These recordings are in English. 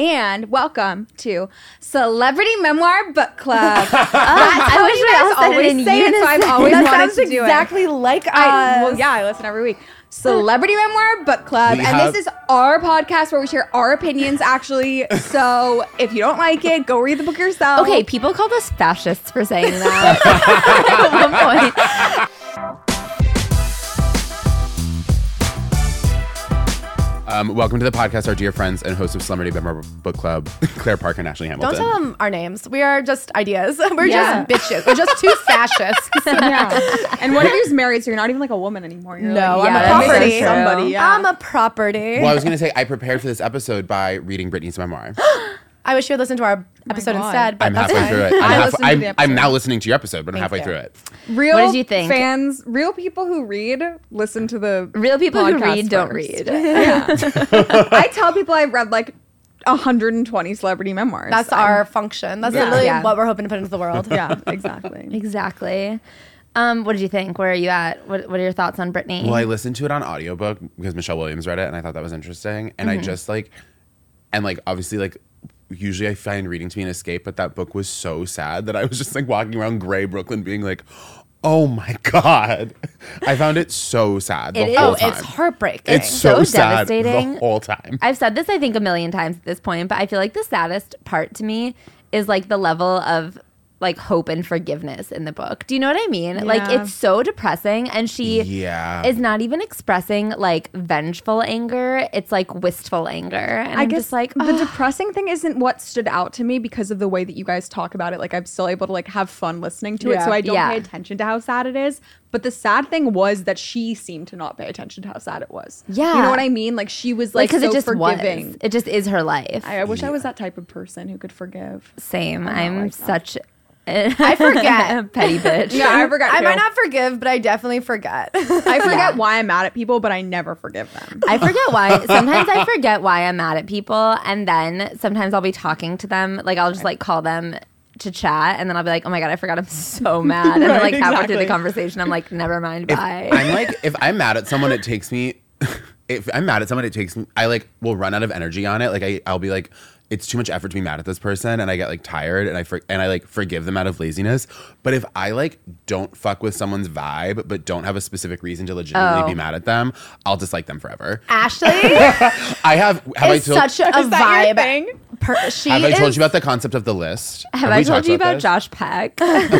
And welcome to Celebrity Memoir Book Club. Oh, I wish said it always in say it, so I've always that wanted to do exactly it. like us. I, well, yeah, I listen every week. Celebrity Memoir Book Club, We and this is our podcast where we share our opinions. Actually, so if you don't like it, go read the book yourself. Okay, people called us fascists for saying that at one point. Um, welcome to the podcast, our dear friends and hosts of Celebrity Memoir Book Club, Claire Parker and Ashley Hamilton. Don't tell them our names. We are just ideas. We're Yeah. just bitches. We're just two fascists. yeah. And one of you's married, so you're not even like a woman anymore. You're No, like, I'm a that property. makes Somebody, yeah. I'm a property. well, I was going to say, I prepared for this episode by reading Britney's memoir. I wish you would listen to our episode God. instead. But I'm halfway fine. through it. I'm, I half- listened to I'm, the I'm now listening to your episode, but I'm halfway you. through it. real What did you think? fans, real people who read, listen to the Real people who podcast read don't first. read. I tell people I've read like 120 celebrity memoirs. That's I'm- our function. That's Yeah. literally Yeah. what we're hoping to put into the world. yeah, exactly. Exactly. Um, what did you think? Where are you at? What, what are your thoughts on Britney? Well, I listened to it on audiobook because Michelle Williams read it and I thought that was interesting. And Mm-hmm. I just like, and like, obviously, like, usually I find reading to be an escape, but that book was so sad that I was just like walking around gray Brooklyn being like, oh my God. I found it so sad the It whole Oh, time. it's heartbreaking. It's so, so sad devastating. the whole time. I've said this, I think, a million times at this point, but I feel like the saddest part to me is like the level of like hope and forgiveness in the book. Do you know what I mean? Like it's so depressing and she Yeah. is not even expressing like vengeful anger. It's like wistful anger. And I I'm guess just like the depressing thing isn't what stood out to me because of the way that you guys talk about it. Like I'm still able to like have fun listening to it, so I don't Yeah. pay attention to how sad it is. But the sad thing was that she seemed to not pay attention to how sad it was. Yeah. You know what I mean? Like she was like like, because so it just forgiving. was. It just is her life. I, I wish I was that type of person who could forgive. Same. I'm like that. Such I forget. petty bitch. Yeah, I forgot. I too. might not forgive, but I definitely forget. I forget Yeah. why I'm mad at people, but I never forgive them. I forget why. Sometimes I forget why I'm mad at people, and then sometimes I'll be talking to them. Like I'll just like call them to chat, and then I'll be like, "Oh my god, I forgot I'm so mad." And then Right, like halfway through the conversation, I'm like, "Never mind, if bye." I'm like, if I'm mad at someone, it takes me. If I'm mad at someone, it takes me. I like will run out of energy on it. Like I, I'll be like, it's too much effort to be mad at this person, and I get like tired, and I for, and I like forgive them out of laziness. But if I like don't fuck with someone's vibe, but don't have a specific reason to legitimately Oh. be mad at them, I'll dislike them forever. Ashley I have. Have is I told? such a Is that your vibe. thing? Per- she have I told is- you about the concept of the list? Have we I told talked you about this? Josh Peck? Wait,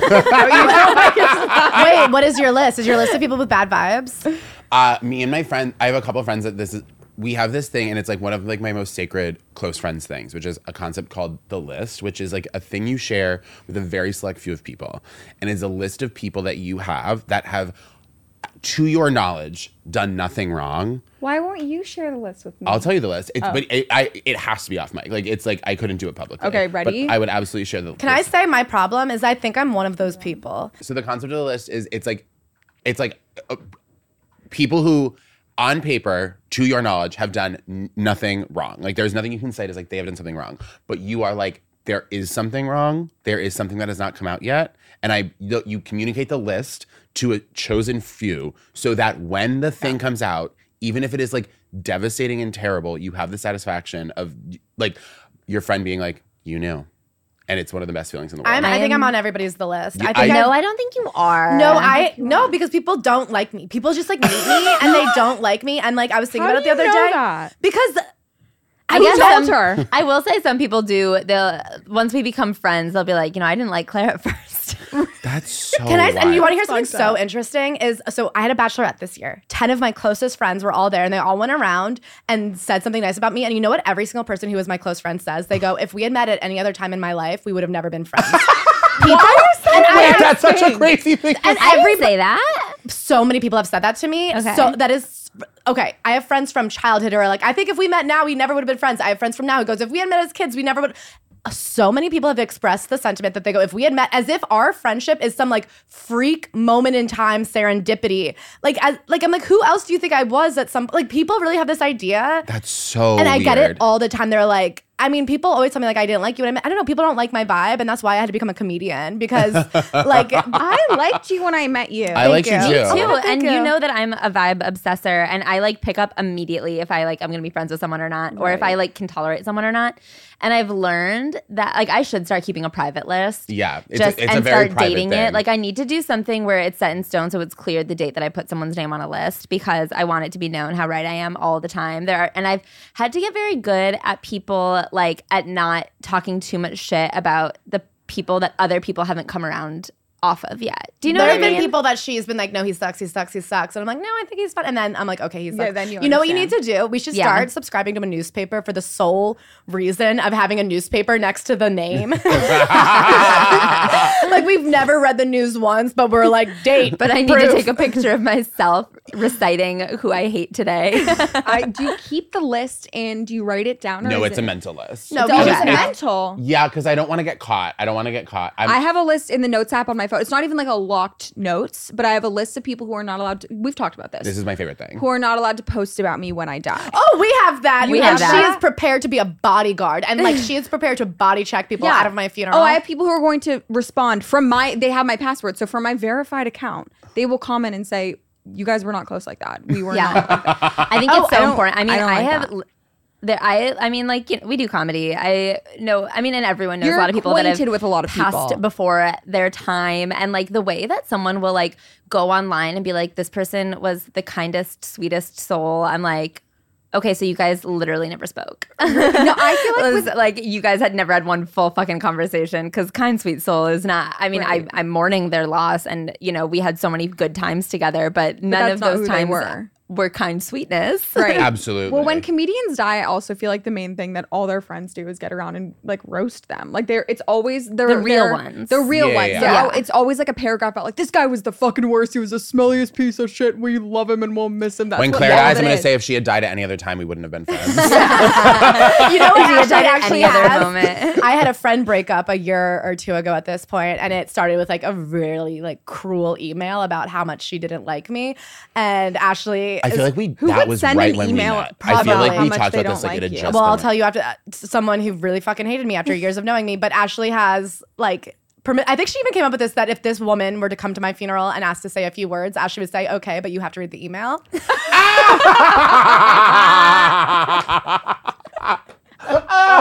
what is your list? Is your list of people with bad vibes? Uh, me and my friend, I have a couple of friends that this is. We have this thing, and it's like one of like my most sacred close friends things, which is a concept called the list, which is like a thing you share with a very select few of people, and is a list of people that you have that have, to your knowledge, done nothing wrong. Why won't you share the list with me? I'll tell you the list, it's, but it, I it has to be off mic. Like it's like I couldn't do it publicly. Okay, But ready? I would absolutely share the. Can I say my problem is I think I'm one of those people. so the concept of the list is it's like it's like uh, people who on paper to your knowledge have done n- nothing wrong. Like there's nothing you can say that's like they have done something wrong. But you are like there is something wrong. There is something that has not come out yet. And i you you communicate the list to a chosen few so that when the thing comes out even if it is like devastating and terrible you have the satisfaction of like your friend being like you knew and it's one of the best feelings in the world I'm, I, I think am- I'm on everybody's the list. Yeah, I think I- I, no, I don't think you are. No, I no because people don't like me. People just like meet me and they don't like me. And like I was thinking How about do it the you other know day that? because I Who guess told some- her? I will say some people do. They'll once we become friends, they'll be like, you know, I didn't like Claire at first. that's so Can I? And you want to hear something so up. interesting? Is so I had a bachelorette this year. Ten of my closest friends were all there, and they all went around and said something nice about me. And you know what? Every single person who was my close friend says they go, "If we had met at any other time in my life, we would have never been friends." People, and I, that's such a crazy thing and I every say that. so many people have said that to me. Okay. So that is okay, I have friends from childhood who are like, I think if we met now, we never would have been friends. I have friends from now who goes, if we had met as kids, we never would. So many people have expressed the sentiment that they go, if we had met, as if our friendship is some like freak moment in time serendipity. Like, as, like I'm like, who else do you think I was at some like people really have this idea, That's so and I get it all the time. They're like, I mean, people always tell me like I didn't like you, and I, mean, I don't know, people don't like my vibe, and that's why I had to become a comedian because like I liked you when I met you. I like you Thank too. too. Oh, and you. you. know that I'm a vibe obsessor and I like pick up immediately if I like I'm gonna be friends with someone or not, or if I like can tolerate someone or not. And I've learned that like I should start keeping a private list. Yeah, it's, just a, it's and a very start dating thing. it. Like I need to do something where it's set in stone, so it's clear the date that I put someone's name on a list because I want it to be known how right I am all the time. There are, and I've had to get very good at people like at not talking too much shit about the people that other people haven't come around off of yet. Do you know there what I have been people that she's been like, no, he sucks, he sucks, he sucks. And I'm like, no, I think he's fun. And then I'm like, okay, he's sucks. Yeah, then you you know what you need to do? We should Yeah. start subscribing to a newspaper for the sole reason of having a newspaper next to the name. like we've never read the news once, but we're like, date. but I need proof. to take a picture of myself reciting who I hate today. I, do you keep the list and do you write it down? Or no, it's it, a mental list. No, It's always a it's- mental. Yeah, because I don't want to get caught. I don't want to get caught. I'm, I have a list in the notes app on my phone. It's not even like a locked notes, but I have a list of people who are not allowed to. We've talked about this. this is my favorite thing. who are not allowed to post about me when I die. Oh, we have that. We and have she is prepared to be a bodyguard. And like she is prepared to body check people out of my funeral. Oh, I have people who are going to respond from my. They have my password, so from my verified account, they will comment and say, "You guys were not close like that. We were Yeah. not." Like that. I think Oh, it's so I important. I mean, I I, like have. that. There, I, I mean, like you know, we do comedy. I know. I mean, and everyone knows You're a lot of people that have with a lot of passed people. before their time, and like the way that someone will like go online and be like, "This person was the kindest, sweetest soul." I'm like, okay, so you guys literally never spoke. no, I feel like It with like you guys had never had one full fucking conversation because kind sweet soul is not i mean Right. I, i'm mourning their loss and you know we had so many good times together but none that's of those times were. Were kind sweetness right. Absolutely. Well, when comedians die, I also feel like the main thing that all their friends do is get around and like roast them. Like they're it's always they're, The real they're- ones. The real Yeah, ones. yeah, They're yeah. al- It's always like a paragraph about like this guy was the fucking worst. He was the smelliest piece of shit. We love him and we'll miss him. That's when Claire dies, I'm going to is. say if she had died at any other time, we wouldn't have been friends. you know what If you had died at actually any other moment. I had a friend break up a year or two ago at this point, and it started with like a really like cruel email about how much she didn't like me. And Ashley, I feel like we Who that would was send right an when email we met. I feel probably like how we much talked they about this don't like it had you. just well, I'll been- tell you after uh, someone who really fucking hated me after years of knowing me, but Ashley has like. Permit, I think she even came up with this that if this woman were to come to my funeral and ask to say a few words, Ashley would say, "Okay, but you have to read the email."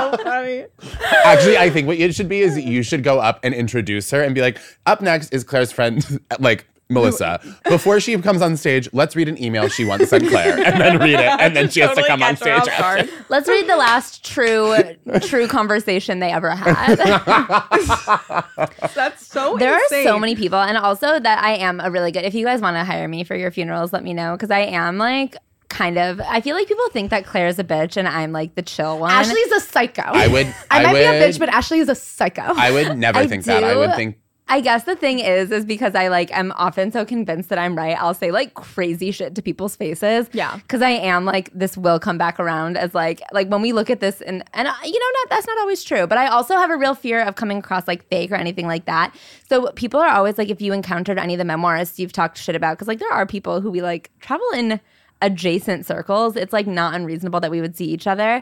Actually, I think what it should be is you should go up and introduce her and be like, up next is Claire's friend, like Melissa. Before she comes on stage, let's read an email she once sent Claire and then read it. And then she has to come on stage. after. let's read the last true true conversation they ever had That's so. there are so many people and also that i am a really good if you guys want to hire me for your funerals let me know because i am like kind of i feel like people think that claire's a bitch and i'm like the chill one Ashley's a psycho. I would. I, I, might would, be a bitch, but Ashley is a psycho. I would never I think that. I would think. I guess the thing is, is because I like am often so convinced that I'm right. I'll say like crazy shit to people's faces. Yeah. because I am like this will come back around as like like when we look at this and and uh, you know not that's not always true. But I also have a real fear of coming across like fake or anything like that. So people are always like, if you encountered any of the memoirists you've talked shit about, because like there are people who we like travel in adjacent circles. It's like not unreasonable that we would see each other.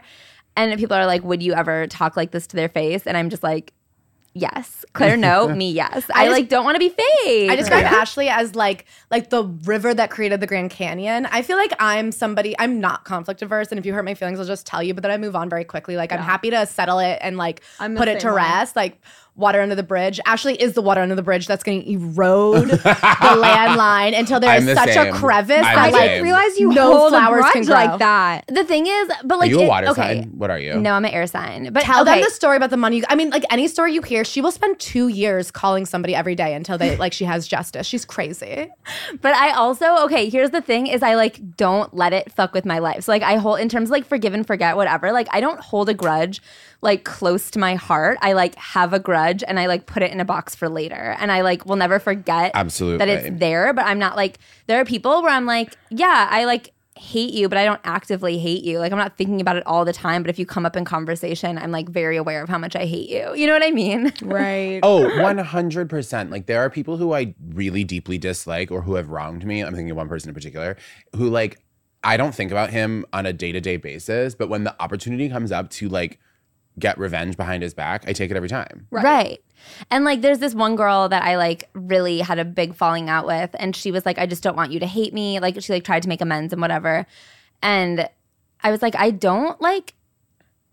And people are like, would you ever talk like this to their face? And I'm just like, yes. Claire, no. Me, yes. I, just- like don't want to be fake. I describe Ashley as like like the river that created the Grand Canyon. I feel like I'm somebody I'm not conflict averse, and if you hurt my feelings, I'll just tell you. But then I move on very quickly. Like I'm happy to settle it and like I'm put it to same way. rest. Like water under the bridge. Ashley is the water under the bridge that's going to erode the landline until I'm there's the such same. a crevice I'm that the I like same. realize you no hold flowers a can grow. like that. the thing is, but Are like you a it- water okay. sign? What are you? No, I'm an air sign. But Tell okay. them the story about the money. I mean, like any story you hear, she will spend two years calling somebody every day until they like she has justice. She's crazy. But I also okay. Here's the thing: is I like don't let it fuck with my life. So like I hold in terms of like forgive and forget whatever. Like I don't hold a grudge like close to my heart. I like have a grudge and I like put it in a box for later, and I like will never forget Absolutely. that it's there. But I'm not like there are people where I'm like yeah I like hate you, but I don't actively hate you. Like I'm not thinking about it all the time, but if you come up in conversation, I'm like very aware of how much I hate you. You know what I mean? Right. Oh, 100%. Like there are people who I really deeply dislike or who have wronged me. I'm thinking of one person in particular who like I don't think about him on a day-to-day basis, but when the opportunity comes up to like get revenge behind his back, I take it every time. Right. And like there's this one girl that I like really had a big falling out with and she was like I just don't want you to hate me. Like she like tried to make amends and whatever. And I was like I don't like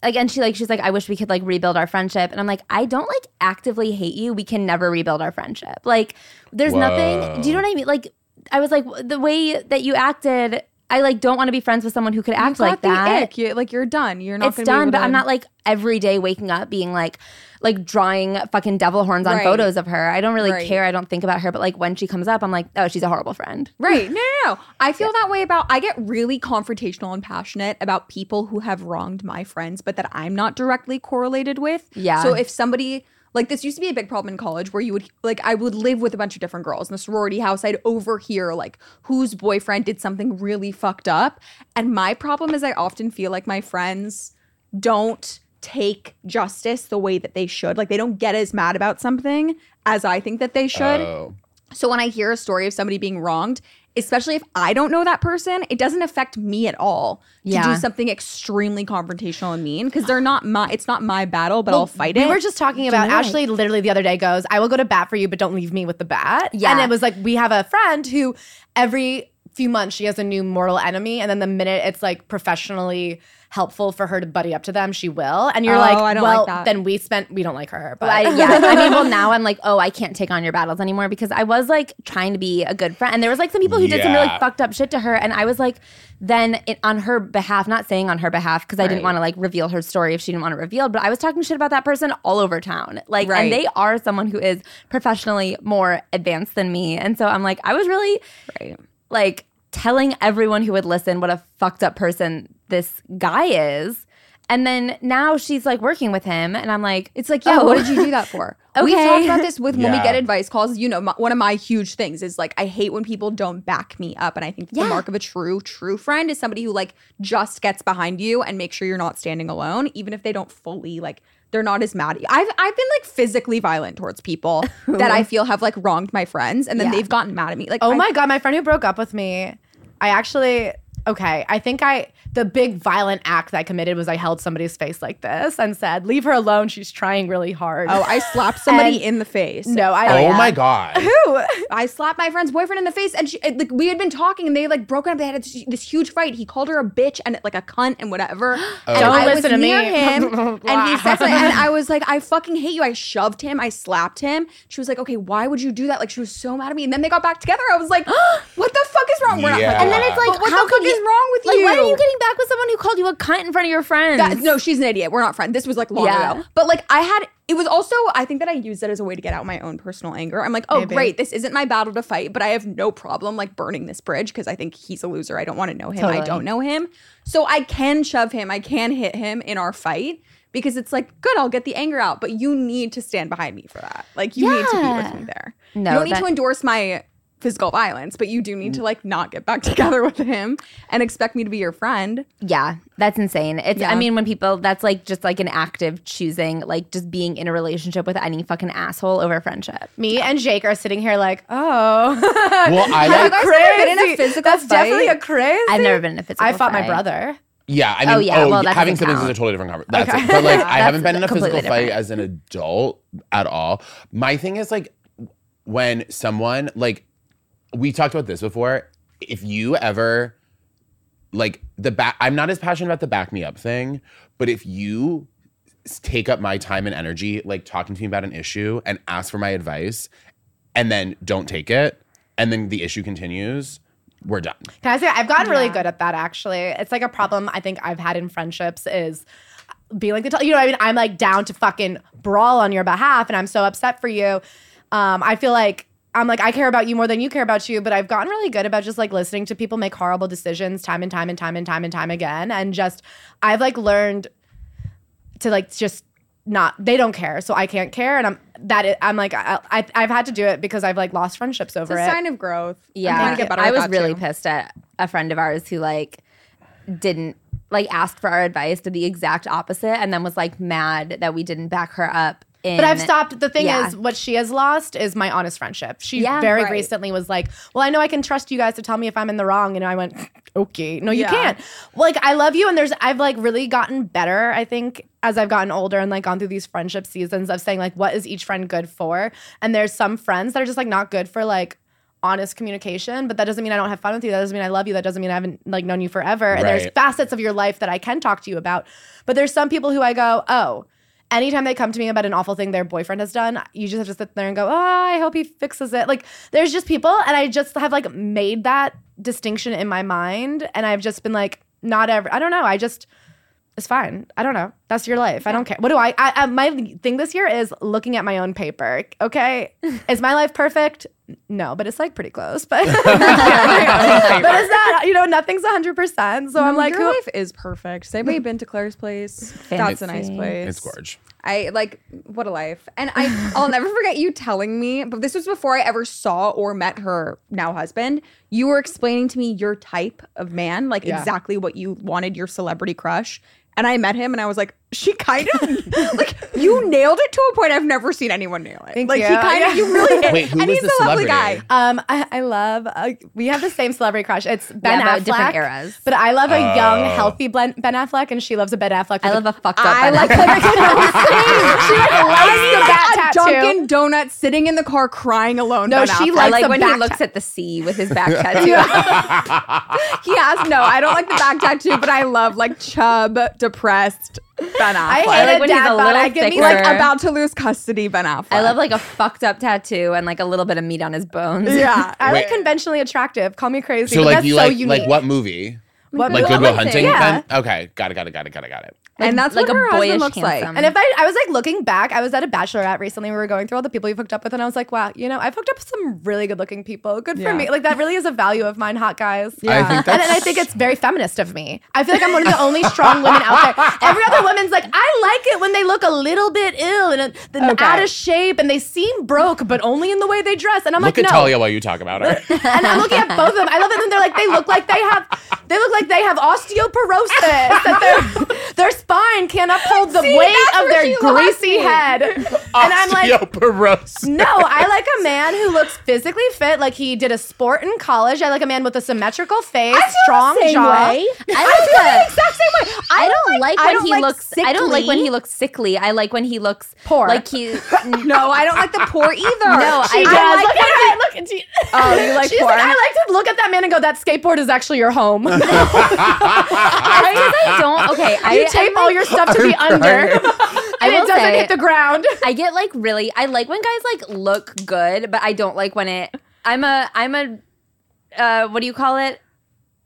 like and she like she's like I wish we could like rebuild our friendship and I'm like I don't like actively hate you. We can never rebuild our friendship. Like there's nothing Do you know what I mean? Like I was like the way that you acted I like don't want to be friends with someone who could act like the that ick. You, like you're done. You're not. it's done, but to- I'm not like every day waking up being like like drawing fucking devil horns on Right. photos of her. I don't really Right. care. I don't think about her, but like when she comes up, I'm like, oh, she's a horrible friend. Right. No, no, no. I feel that way about I get really confrontational and passionate about people who have wronged my friends, but that I'm not directly correlated with. Yeah. So if somebody like this used to be a big problem in college where you would like I would live with a bunch of different girls in the sorority house. I'd overhear like whose boyfriend did something really fucked up. And my problem is I often feel like my friends don't take justice the way that they should. Like they don't get as mad about something as I think that they should. Oh. So when I hear a story of somebody being wronged, especially if I don't know that person, it doesn't affect me at all to Yeah. do something extremely confrontational and mean because they're not my it's not my battle, but I'll fight we it. We were just talking about Ashley literally the other day goes, I will go to bat for you, but don't leave me with the bat. Yeah. And it was like, we have a friend who every few months she has a new mortal enemy. And then the minute it's like professionally helpful for her to buddy up to them, she will. And you're Oh, like, I don't like well, that. then we spent, we don't like her. But I, yeah, I mean, well, now I'm like, oh, I can't take on your battles anymore because I was like trying to be a good friend, and there was like some people who did some really Yeah. fucked up shit to her, and I was like, then it, on her behalf, not saying on her behalf because I didn't want to like reveal her story if she didn't want to reveal but I was talking shit about that person all over town, like, Right. and they are someone who is professionally more advanced than me, and so I'm like, I was really right. Like telling everyone who would listen what a fucked up person this guy is. And then now she's like working with him, and I'm like, It's like, yeah, Oh. what did you do that for? We've Okay. talked about this with when we get advice calls. You know, my, one of my huge things is like, I hate when people don't back me up. And I think that the mark of a true, true friend is somebody who like just gets behind you and makes sure you're not standing alone, even if they don't fully like, they're not as mad at you. I've, I've been like physically violent towards people that I feel have like wronged my friends and then Yeah. they've gotten mad at me. Like, Oh I- my god, my friend who broke up with me, I actually okay, I think I the big violent act that I committed was I held somebody's face like this and said, "Leave her alone. She's trying really hard." Oh, I slapped somebody And- in the face. no, I Oh my god. Who? I slapped my friend's boyfriend in the face, and she, it- like we had been talking, and they like broken up. They had this, this huge fight. He called her a bitch and like a cunt and whatever. And Don't I listen was to near me. him, and he said something, and I was like, I fucking hate you. I shoved him. I slapped him. She was like, Okay, why would you do that? Like she was so mad at me, and then they got back together. I was like, What the fuck is wrong? We're not- Yeah. and then it's like, But what how the fuck could is wrong with like, you? why are you getting back with someone who called you a cunt in front of your friends? That- no, she's an idiot. We're not friends. This was like long Yeah. ago. But like I had it was also I think that I used it as a way to get out my own personal anger. I'm like, oh Maybe. great, this isn't my battle to fight, but I have no problem like burning this bridge because I think he's a loser. I don't want to know him. I don't know him. So I can shove him, I can hit him in our fight because it's like, good, I'll get the anger out. But you need to stand behind me for that. Like you need to be with me there. No, you don't need that- to endorse my physical violence, but you do need to mm. like not get back together with him and expect me to be your friend. yeah, that's insane. It's, I mean, when people, that's like just like an active choosing, like just being in a relationship with any fucking asshole over friendship. Me and Jake are sitting here like, oh, Well, I Have like you guys ever been in a crazy. physical That's fight? definitely a crazy. I've never been in a physical fight. I fought my brother. Yeah, I mean, Oh, yeah, oh, well, that having doesn't siblings is a count. totally different conversation. That's Okay. it. But like, I haven't been in a completely physical fight as an adult at all. My thing is like, when someone like, we talked about this before. If you ever like the back, I'm not as passionate about the back me up thing, but if you take up my time and energy, like talking to me about an issue and ask for my advice, and then don't take it, and then the issue continues, we're done. Can I say I've gotten really good at that actually. It's like a problem I think I've had in friendships is being like the you know what I mean I'm like down to fucking brawl on your behalf and I'm so upset for you. Um I feel like I'm like I care about you more than you care about you, but I've gotten really good about just like listening to people make horrible decisions time and time and time and time and time again and just I've like learned to like just not they don't care so I can't care and I'm that I'm like I, I I've had to do it because I've like lost friendships It's over a it. sign of growth. I'm Yeah, get I was really too. pissed at a friend of ours who like didn't like asked for our advice, did the exact opposite, and then was like mad that we didn't back her up. In, But I've stopped. The thing Yeah. is, what she has lost is my honest friendship. She Yeah. very Right. recently was like, "Well, I know I can trust you guys to tell me if I'm in the wrong," and I went, "Okay, no, you Yeah. can't." Like, I love you, and there's I've like really gotten better. I think as I've gotten older and like gone through these friendship seasons of saying like, what is each friend good for? And there's some friends that are just like not good for like honest communication but that doesn't mean i don't have fun with you that doesn't mean i love you that doesn't mean i haven't like known you forever and there's facets of your life that i can talk to you about but there's some people who i go oh anytime they come to me about an awful thing their boyfriend has done you just have to sit there and go oh i hope he fixes it like there's just people and i just have like made that distinction in my mind and i've just been like not ever i don't know i just it's fine. I don't know. That's your life. I don't care. What do I, I, I? My thing this year is looking at my own paper. Okay, is my life perfect? No, but it's like pretty close. But but it's not. You know, nothing's hundred percent. So I'm like, your who- life is perfect. Has anybody been to Claire's place? That's a nice place. It's gorge. I like what a life. And I I'll never forget you telling me, but this was before I ever saw or met her now husband. You were explaining to me your type of man, like Yeah. exactly what you wanted your celebrity crush. And I met him and I was like, she kind of like you nailed it to a point I've never seen anyone nail it. Thank like you. he kind of Yeah. you really did. Wait, who and was he's the a lovely guy. Um, I, I love. Uh, we have the same celebrity crush. It's Ben Yeah, Affleck. but different eras. But I love a young, Oh. healthy Ben, ben Affleck, and she loves a Ben Affleck. I love a fucked up. I Ben like Affleck. she like likes the bat a tattoo. Dunkin' Donut sitting in the car crying alone. No, Ben she Affleck. I likes like when he back looks at the sea with his back tattoo. He has no. I don't like the back tattoo, but I love like chub, depressed Ben Affleck. I hate like it, when he's Dad, a little I give me thicker. like like about to lose custody, Ben Affleck. I love like a fucked up tattoo and like a little bit of meat on his bones. yeah. I like conventionally attractive. Call me crazy. So but like that's you so like unique. like what movie? What Like movie? Good Will Hunting. Hunting? Yeah. Then okay, got it, got it, got it, got it, got it. And that's like what a her boyish husband looks like. And if I, I was like looking back, I was at a bachelorette recently. We were going through all the people you hooked up with, and I was like, wow, you know, I've hooked up with some really good looking people. Good for Yeah. me. Like that really is a value of mine, hot guys. Think And, and I think it's very feminist of me. I feel like I'm one of the only strong women out there. Every other woman's like, I like it when they look a little bit ill and, and Okay. out of shape and they seem broke, but only in the way they dress. And I'm look like, at no. Talia while you talk about her. and I'm looking at both of them. I love it when they're like they look like they have they look like they have osteoporosis. that their their spine can't uphold the See, weight of their greasy head. And I'm like, Osteoporosis. no, I like a man who looks physically fit, like he did a sport in college. I like a man with a symmetrical face, strong same jaw. way. I like the exact same way. I don't like I when don't he like looks. I don't like when sickly. he looks sickly. I like when he looks Poor. Like he. No, I don't like the poor either. No, She I does. I like look at her. Look at she, Oh, you like She's poor? like, I like to look at that man and go, that skateboard is actually your home. I, I don't. Okay, I you tape I'm all like- your stuff to the under, and it doesn't say- hit the ground. I get like really. I like when guys like look good, but I don't like when it. I'm a. I'm a. Uh, what do you call it?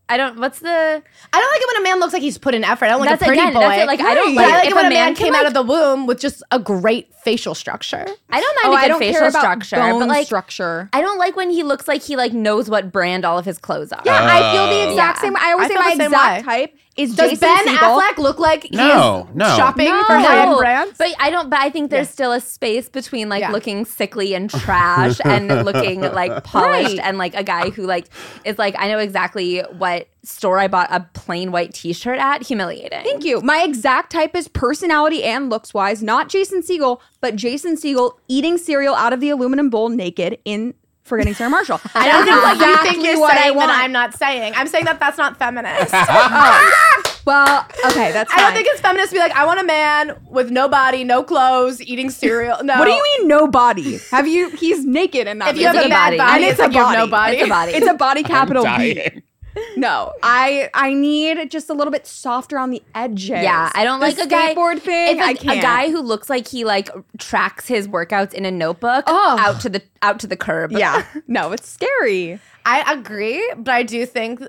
I don't. What's the? I don't like it when a man looks like he's put in effort. I don't like That's a pretty again, boy. that's it, like, I don't But like I like if it when a a man, man can, came out of the womb with just a great facial structure. I don't oh, mind a I good don't facial care about structure, bone but like. structure. I don't like when he looks like he like knows what brand all of his clothes are. Yeah, I feel the Oh. exact Yeah. same. I always I say my same exact way. type is Does Jason Ben Segel. Affleck look like he No, is no. shopping No, for high-end brands? But I don't. But I think there's still a space between like Yeah. looking sickly and trash and looking like polished Right. and like a guy who like is like I know exactly what store I bought a plain white T-shirt at. Humiliating. Thank you. My exact type is personality and looks wise, not Jason Segel, but Jason Segel eating cereal out of the aluminum bowl naked in Forgetting Sarah Marshall. I don't know what you think you're what I saying want. that I'm not saying. I'm saying that that's not feminist. Oh. Well, okay, that's I don't think it's feminist to be like, I want a man with no body, no clothes, eating cereal. No. What do you mean no body? Have you? He's naked and not. If you have a a bad body. body, and it's, it's a like you have no body. body. It's a body. It's a body capital I'm B. dying. No, I I need just a little bit softer on the edges. Yeah, I don't The like a guy skateboard thing. If a, I can't. a guy who looks like he like tracks his workouts in a notebook Oh. out to the out to the curb. Yeah, no, it's scary. I agree, but I do think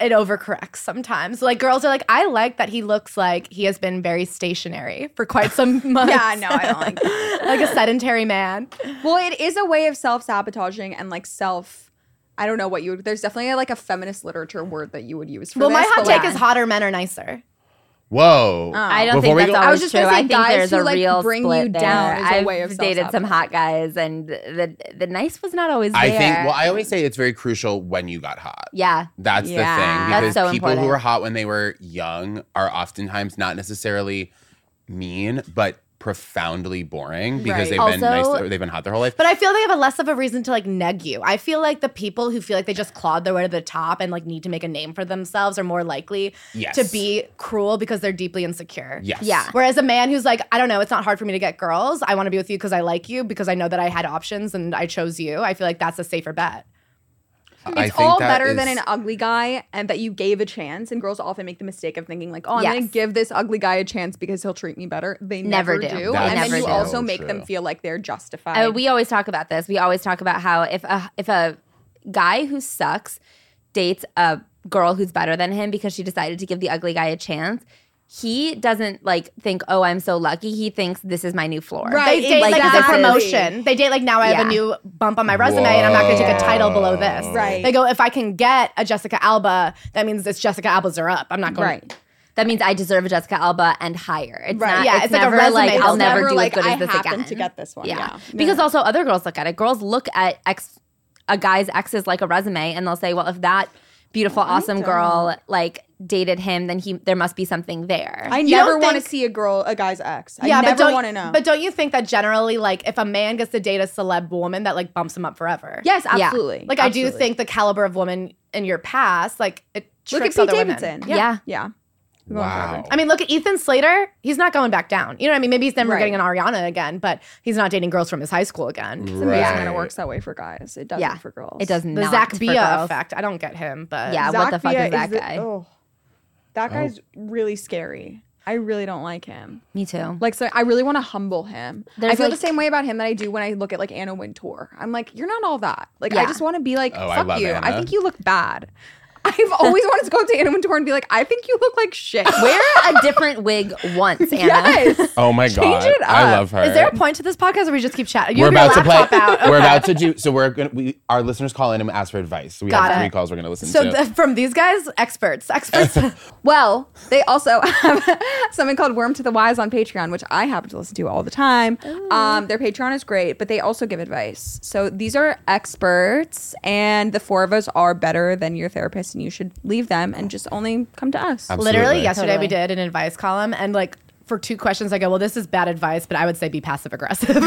it overcorrects sometimes. Like girls are like, I like that he looks like he has been very stationary for quite some months. Yeah, no, I don't like. like a sedentary man. Well, it is a way of self sabotaging and like self. I don't know what you would. There's definitely like a feminist literature word that you would use for Well, this. my hot but, take like, is hotter men are nicer. Whoa. Oh. I don't Before think we that's go- I was just true. gonna say I think guys there's who, a like, real bring you split down there. is a I've way of dated some self-sabotage. hot guys, and the the nice was not always there. I think. Well, I always say it's very crucial when you got hot. yeah, That's Yeah. the thing That's because so people who important. were hot when they were young are oftentimes not necessarily mean, but profoundly boring because Right. they've been nice. They've been hot their whole life. But I feel they have a less of a reason to like neg you. I feel like the people who feel like they just clawed their way to the top and like need to make a name for themselves are more likely Yes. to be cruel because they're deeply insecure. yes. Yeah. Whereas a man who's like, I don't know, it's not hard for me to get girls. I want to be with you because I like you because I know that I had options and I chose you. I feel like that's a safer bet. I It's think all that better than an ugly guy and that you gave a chance. And girls often make the mistake of thinking like, "Oh, I'm Yes. going to give this ugly guy a chance because he'll treat me better." They Never never, do. do, That's and then you do. also so make them feel like they're justified. Uh, we always talk about this. We always talk about how if a if a guy who sucks dates a girl who's better than him because she decided to give the ugly guy a chance, he doesn't like think, "Oh, I'm so lucky." He thinks this is my new floor. Right. They date like, Like, as a promotion. They date like now I have Yeah. a new bump on my resume and I'm not going to take a title below this. Right. They go, if I can get a Jessica Alba, that means it's Jessica Alba's are up. I'm not going right. That means I deserve a Jessica Alba and higher. It's Right. not. Yeah, it's, it's like a resume like. I'll never never do like, as good I as this again. to get this one. Yeah. Yeah. because also other girls look at it. Girls look at ex a guy's exes like a resume, and they'll say, "Well, if that beautiful, awesome girl like dated him, then he there must be something there." I You never want to see a girl, a guy's ex. I yeah, but never don't, want to know. But don't you think that generally, like, if a man gets to date a celeb woman, that like bumps him up forever? yes, Yeah. absolutely. Like, I do think the caliber of woman in your past, like, it Look at Pete other women. Davidson. Yeah. Yeah, yeah. Wow. I mean, look at Ethan Slater. He's not going back down. You know what I mean? Maybe he's never Right. getting an Ariana again, but he's not dating girls from his high school again. It's amazing Right. that it works that way for guys. It doesn't yeah, for girls. It does The not Zack for Bia girls. effect. I don't get him, but Yeah, what the fuck Bia is that the- guy? oh, that oh. guy's really scary. I really don't like him. Me too. Like, so I really want to humble him. There's I feel like- the same way about him that I do when I look at like Anna Wintour. I'm like, you're not all that. Like, I just want to be like, Oh, fuck love you. Anna. I think you look bad. I've always wanted to go up to Anna Wintour and be like, I think you look like shit. Wear a different wig once, Anna. yes. Oh my Change god, it I love her. is there a point to this podcast or we just keep chatting? You we're about to play. laptop out. We're about to do. So we're gonna. We our listeners call in and ask for advice. So we Got have three calls we're gonna listen So to. th- from these guys, experts, experts. Well, they also have something called Worm to the Wise on Patreon, which I happen to listen to all the time. Um, their Patreon is great, but they also give advice. So these are experts, and the four of us are better than your therapist, and you should leave them and just only come to us. Absolutely. Literally, yesterday we did an advice column, and like for two questions, I go, "Well, this is bad advice, but I would say be passive aggressive."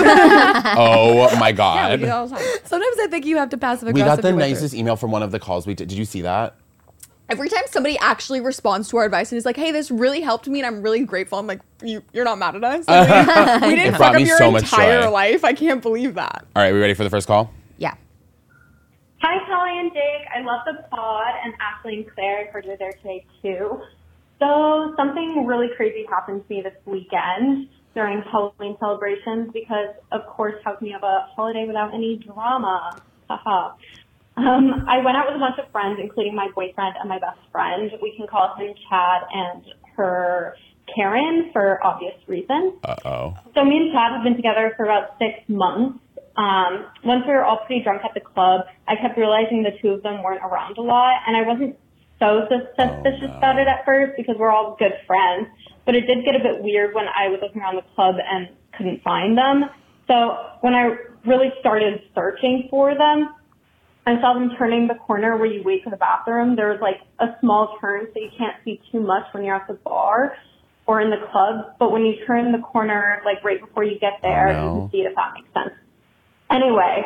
oh my god. do that all the time. Sometimes I think you have to passive aggressive. we aggressive. got the your way through. nicest email from one of the calls we did. Did you see that? Every time somebody actually responds to our advice and is like, "Hey, this really helped me, and I'm really grateful," I'm like, "You, you're not mad at us. Like, we, we didn't fuck up your so entire joy. life. I can't believe that." All right, we ready for the first call? Hi, Kelly and Jake. I love the pod, and Ashley and Claire. I heard you're there today too. So something really crazy happened to me this weekend during Halloween celebrations because, of course, how can you have a holiday without any drama? Haha. Um, I went out with a bunch of friends, including my boyfriend and my best friend. We can call him Chad and her Karen for obvious reasons. Uh oh. So me and Chad have been together for about six months. Um, once we were all pretty drunk at the club, I kept realizing the two of them weren't around a lot, and I wasn't so sus- suspicious about it at first because we're all good friends. But it did get a bit weird when I was looking around the club and couldn't find them. So when I really started searching for them, I saw them turning the corner where you wait for the bathroom. There was like a small turn so you can't see too much when you're at the bar or in the club. But when you turn the corner, like right before you get there, Oh, no. you can see it if that makes sense. Anyway,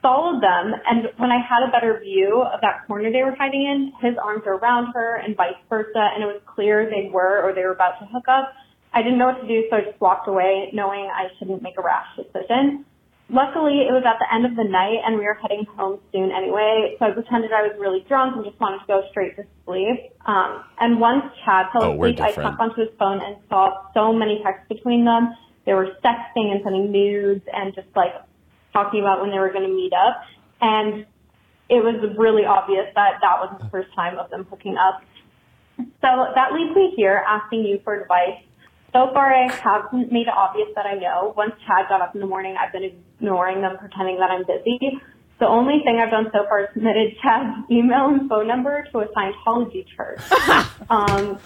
followed them, and when I had a better view of that corner they were hiding in, his arms were around her and vice versa, and it was clear they were or they were about to hook up. I didn't know what to do, so I just walked away, knowing I shouldn't make a rash decision. Luckily, it was at the end of the night, and we were heading home soon anyway, so I pretended I was really drunk and just wanted to go straight to sleep. Um, and once Chad fell Oh, asleep, I tapped onto his phone and saw so many texts between them. They were sexting and sending nudes and just like talking about when they were going to meet up. And it was really obvious that that wasn't the first time of them hooking up. So that leads me here asking you for advice. So far, I haven't made it obvious that I know. Once Chad got up in the morning, I've been ignoring them, pretending that I'm busy. The only thing I've done so far is submitted Chad's email and phone number to a Scientology church. um,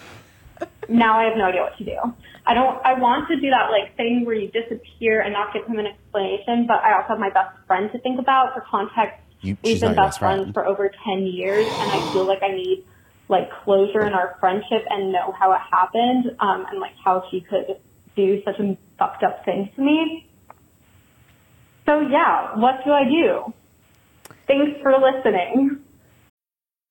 now I have no idea what to do. I don't. I want to do that like thing where you disappear and not give him an explanation, but I also have my best friend to think about. For context, You- we've been best best friend. friends for over ten years, and I feel like I need like closure in our friendship and know how it happened, um, and like how she could do such a fucked up thing to me. So yeah, what do I do? Thanks for listening.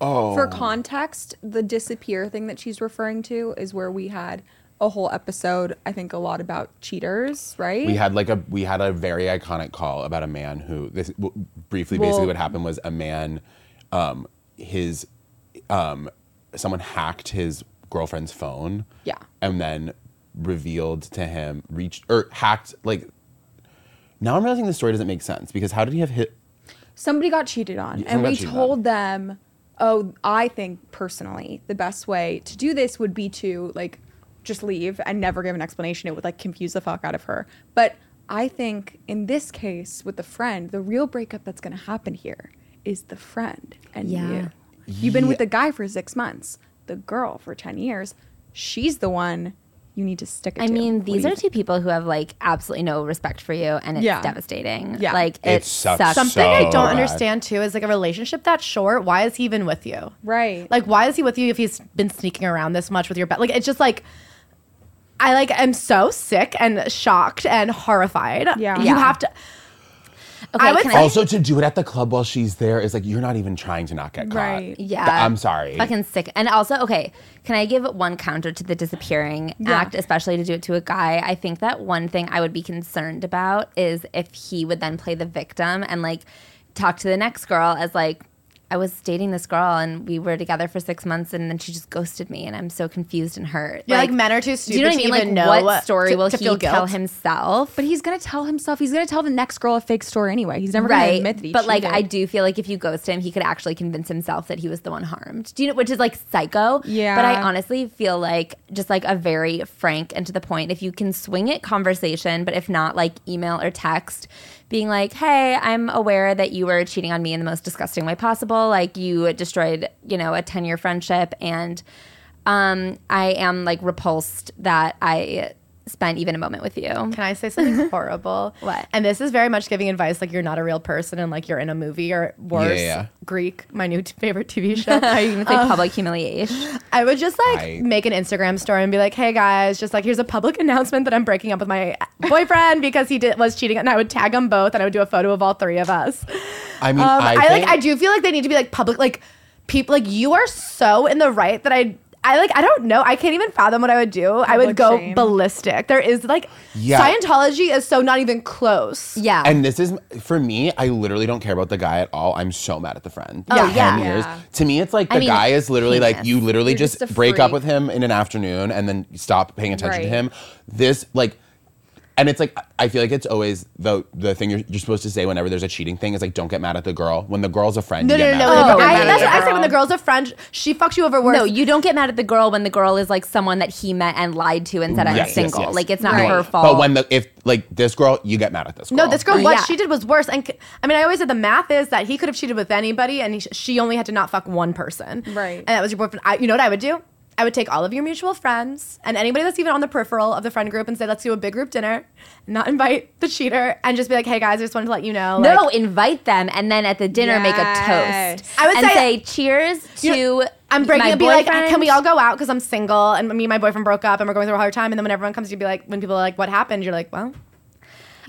Oh, For context, the disappear thing that she's referring to is where we had a whole episode, I think a lot about cheaters, right? we had like a we had a very iconic call about a man who this w- briefly basically Well- what happened was a man um his um someone hacked his girlfriend's phone Yeah. and then revealed to him reached or hacked like now I'm realizing the story doesn't make sense because how did he have hit somebody got cheated on and we told them oh i think personally the best way to do this would be to like just leave and never give an explanation. It would like confuse the fuck out of her. But i think in this case with the friend the real breakup that's going to happen here is the friend and Yeah. you you've been with the guy for six months. The girl for 10 years she's the one you need to stick it I to. mean, What do these you are think? two people who have like absolutely no respect for you, and it's Yeah. devastating. Yeah. like It it, sucks sucks. Something So I don't bad. understand too is like a relationship that short. Why is he even with you? right Like, why is he with you if he's been sneaking around this much with your bed? Like, it's just like, I like am so sick and shocked and horrified. Yeah. you Yeah. have to. Okay, I would can say- also to do it at the club while she's there is like you're not even trying to not get caught Right. Yeah. I'm sorry Fucking sick. And also, okay, can I give one counter to the disappearing act, especially to do it to a guy? I think that one thing I would be concerned about is if he would then play the victim and like talk to the next girl as like, I was dating this girl and we were together for six months and then she just ghosted me and I'm so confused and hurt. Yeah, like, men are too stupid. Do you know what I mean? to Like, even know what story to- will to he feel tell guilt. himself? but he's gonna tell himself he's gonna tell the next girl a fake story anyway he's never gonna right admit that he but like i do feel like if you ghost him he could actually convince himself that he was the one harmed do you know which is like psycho Yeah. but i honestly feel like just like a very frank and to the point if you can swing it conversation but if not like email or text being like hey i'm aware that you were cheating on me in the most disgusting way possible. Like you destroyed you know a 10 year friendship and um i am like repulsed that i spent even a moment with you Can I say something horrible? What? And this is very much giving advice like you're not a real person and like you're in a movie or worse. Yeah, yeah. Greek, my new t- favorite TV show. are you gonna say public humiliation I would just like I- make an Instagram story and be like, "Hey guys, just like here's a public announcement that I'm breaking up with my boyfriend because he did was cheating." And I would tag them both, and I would do a photo of all three of us. I mean Um, I, I, like. I do feel like they need to be like public, like people. Like you are so in the right that I. I like. I don't know. I can't even fathom what I would do. I would Public go shame. ballistic. There is like Yeah. Scientology is so not even close. yeah And this is for me. I literally don't care about the guy at all. I'm so mad at the friend. Oh, Ten yeah. years. Yeah. To me, it's like the I mean, guy is literally like penis. you literally You're just, just a break up freak. with him in an afternoon and then stop paying attention to Right. him. This like, and it's like I feel like it's always the the thing you're, you're supposed to say whenever there's a cheating thing is like don't get mad at the girl. When the girl's a friend, No, you no, get no, mad no. at no, the I, that's what I say. girl. When the girl's a friend, she fucks you over worse. No, you don't get mad at the girl when the girl is like someone that he met and lied to and said I'm Yes, yes, single. yes. Like it's not Right. her fault. But when the if like this girl, you get mad at this girl. No, this girl, what Yeah. she did was worse. And c- I mean, I always said the math is that he could have cheated with anybody, and he, she only had to not fuck one person. Right. And that was your boyfriend. I, you know what I would do? I would take all of your mutual friends and anybody that's even on the peripheral of the friend group and say, let's do a big group dinner, not invite the cheater, and just be like, hey guys, I just wanted to let you know. no, like, invite them and then at the dinner make a toast. I would and say- say, cheers to know, I'm breaking it. Be like, uh, can we all go out because I'm single and me and my boyfriend broke up and we're going through a hard time. And then when everyone comes you'd be like, when people are like, what happened? You're like, well,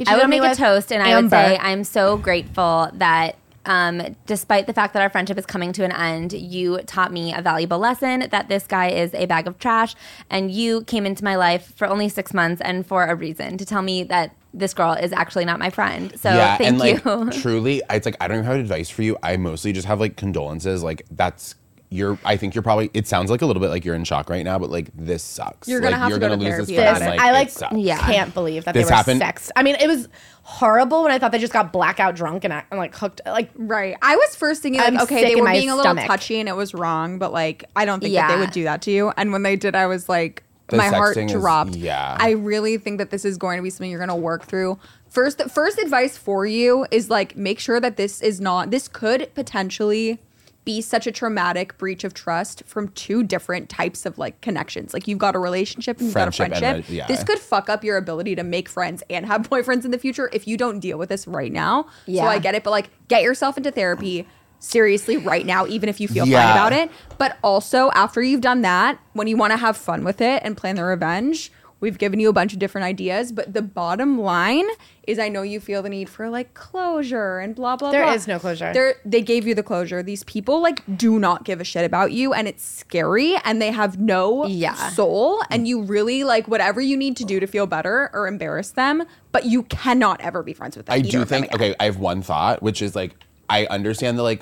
I would make a toast and I would Amber. say I'm so grateful that um, despite the fact that our friendship is coming to an end, you taught me a valuable lesson that this guy is a bag of trash, and you came into my life for only six months and for a reason to tell me that this girl is actually not my friend. So yeah, thank and like you. truly, it's like I don't even have advice for you. I mostly just have like condolences. Like that's you're I think you're probably it sounds like a little bit like you're in shock right now, but like this sucks. You're gonna Like, have you're to go gonna to lose this therapy friend. about This, it. I like it sucks. Yeah. can't believe that This they were happened- sexed. I mean, it was horrible when I thought they just got blackout drunk and, act- and like hooked. Like Right. I was first thinking like, I'm okay, they in were my being a little stomach. touchy and it was wrong, but like I don't think that they Yeah. would do that to you. And when they did, I was like, The my heart sexting is- dropped. yeah. I really think that this is going to be something you're going to work through. First, first advice for you is like make sure that this is not. This could potentially be such a traumatic breach of trust from two different types of like connections. Like you've got a relationship and you've Friendship got a friendship. a- yeah. This could fuck up your ability to make friends and have boyfriends in the future if you don't deal with this right now. Yeah. So I get it, but like get yourself into therapy seriously right now, even if you feel Yeah. fine about it. But also after you've done that, when you want to have fun with it and plan the revenge, we've given you a bunch of different ideas. But the bottom line is I know you feel the need for like closure and blah blah There blah. is no closure. There they gave you the closure. These people like do not give a shit about you and it's scary and they have no Yeah. soul and you really like whatever you need to do to feel better or embarrass them, but you cannot ever be friends with them. I do think okay, I have one thought, which is like I understand that like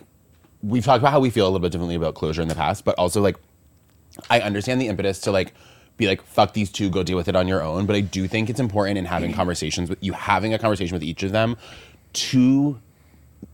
we've talked about how we feel a little bit differently about closure in the past, but also like I understand the impetus to like be like fuck these two, go deal with it on your own. But I do think it's important in having mm-hmm. conversations with you having a conversation with each of them to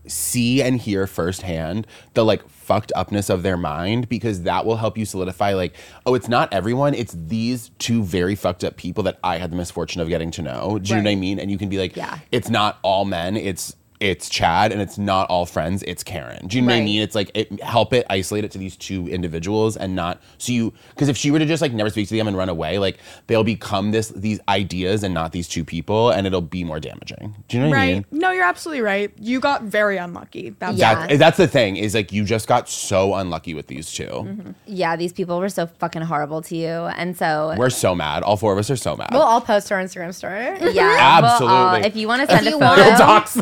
see and hear firsthand the like fucked upness of their mind because that will help you solidify like oh it's not everyone it's these two very fucked up people that i had the misfortune of getting to know do you know what i mean and you can be like Yeah. it's not all men it's it's chad and it's not all friends it's karen do you know what i mean it's like it help it isolate it to these two individuals and not so you because if she were to just like never speak to them and run away like they'll become this these ideas and not these two people and it'll be more damaging do you know what i mean Right. No, you're absolutely right. You got very unlucky. That's Yeah. that, eh, that's the thing is like you just got so unlucky with these 2 mm-hmm. Yeah, these people were so fucking horrible to you, and so We're so mad. All four of us are so mad. we'll all post to our Instagram story. yeah, we'll all- Absolutely. if you want to send a you photo, want- We'll dox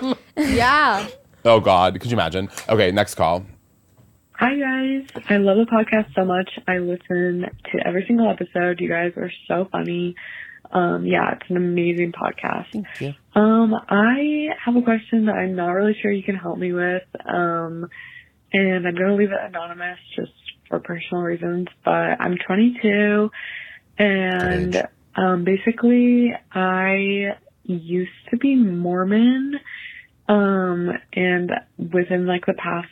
them. Yeah. oh God, could you imagine? Okay, next call. Hi guys, I love the podcast so much. I listen to every single episode. You guys are so funny. Um, yeah, it's an amazing podcast. Thank you. Um, I have a question that I'm not really sure you can help me with. Um, and I'm gonna leave it anonymous just for personal reasons. But I'm 22, and um, basically I used to be Mormon. Um, and within like the past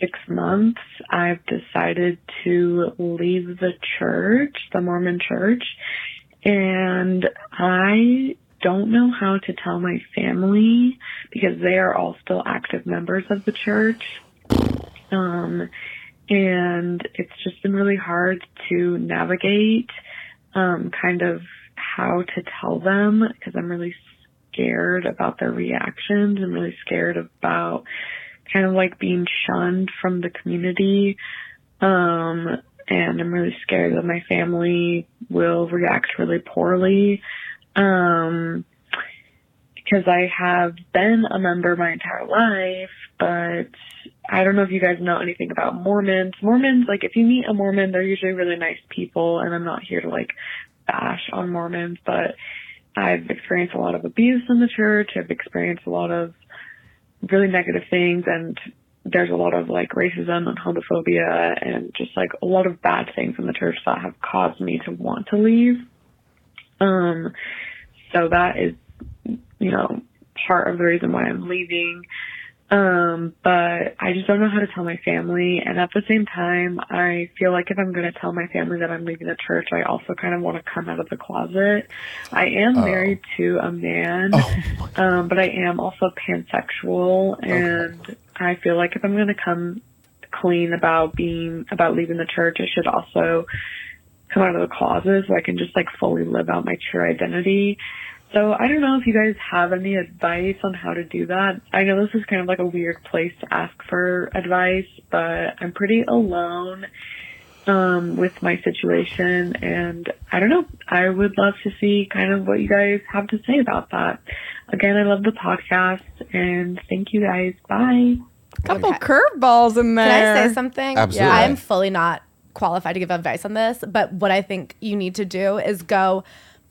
six months, I've decided to leave the church, the Mormon church, and I don't know how to tell my family because they are all still active members of the church. Um, and it's just been really hard to navigate, um, kind of how to tell them because I'm really scared about their reactions. I'm really scared about kind of like being shunned from the community. Um, and I'm really scared that my family will react really poorly. Um, because I have been a member my entire life, but I don't know if you guys know anything about Mormons. Mormons, like if you meet a Mormon, they're usually really nice people, and I'm not here to like bash on Mormons, but I've experienced a lot of abuse in the church. I've experienced a lot of really negative things and there's a lot of like racism and homophobia and just like a lot of bad things in the church that have caused me to want to leave. Um, so that is, you know, part of the reason why I'm leaving. Um, but I just don't know how to tell my family. And at the same time, I feel like if I'm going to tell my family that I'm leaving the church, I also kind of want to come out of the closet. I am married to a man, um, but I am also pansexual. And I feel like if I'm going to come clean about being, about leaving the church, I should also come out of the closet so I can just like fully live out my true identity. So I don't know if you guys have any advice on how to do that. I know this is kind of like a weird place to ask for advice, but I'm pretty alone um with my situation and I don't know. I would love to see kind of what you guys have to say about that. Again, I love the podcast and thank you guys. Bye. Couple curveballs in there. Can. I say something? Absolutely. I am fully not qualified to give advice on this, but what I think you need to do is go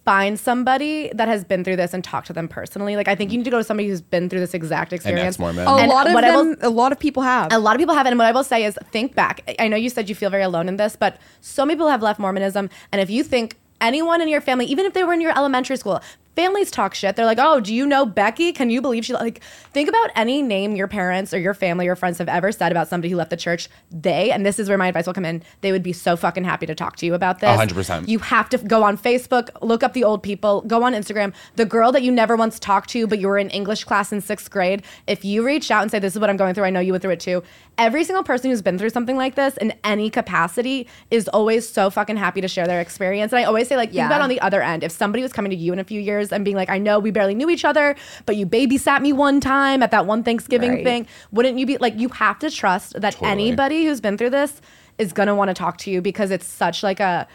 find somebody that has been through this and talk to them personally. Like I think you need to go to somebody who's been through this exact experience. ex-Mormon. A And lot of what I will- a lot of people have. a lot of people have. And what I will say is think back. I know you said you feel very alone in this, but so many people have left Mormonism. And if you think anyone in your family, even if they were in your elementary school, families talk shit. They're like, oh, do you know Becky? Can you believe she like think about any name your parents or your family or friends have ever said about somebody who left the church. They, and this is where my advice will come in, they would be so fucking happy to talk to you about this. Hundred percent. You have to go on Facebook, look up the old people, go on Instagram. The girl that you never once talked to, but you were in English class in sixth grade, if you reach out and say, This is what I'm going through, I know you went through it too. Every single person who's been through something like this in any capacity is always so fucking happy to share their experience. And I always say, like, think Yeah. about on the other end. If somebody was coming to you in a few years and being like, I know we barely knew each other, but you babysat me one time at that one Thanksgiving Right. thing, wouldn't you be like, you have to trust that Totally. anybody who's been through this is gonna want to talk to you because it's such like a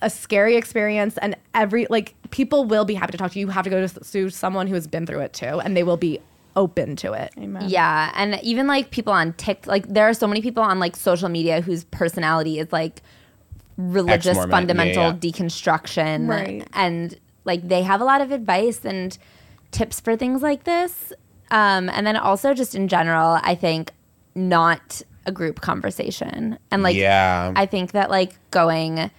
a scary experience and every like people will be happy to talk to you. You have to go to, to someone who has been through it too and they will be open to it. Amen. Yeah, and even like people on TikTok, like there are so many people on like social media whose personality is like religious Ex-Mormon, yeah, fundamental yeah. deconstruction, Right. And like they have a lot of advice and tips for things like this. Um, and then also just in general, I think not a group conversation, and like yeah. I think that like going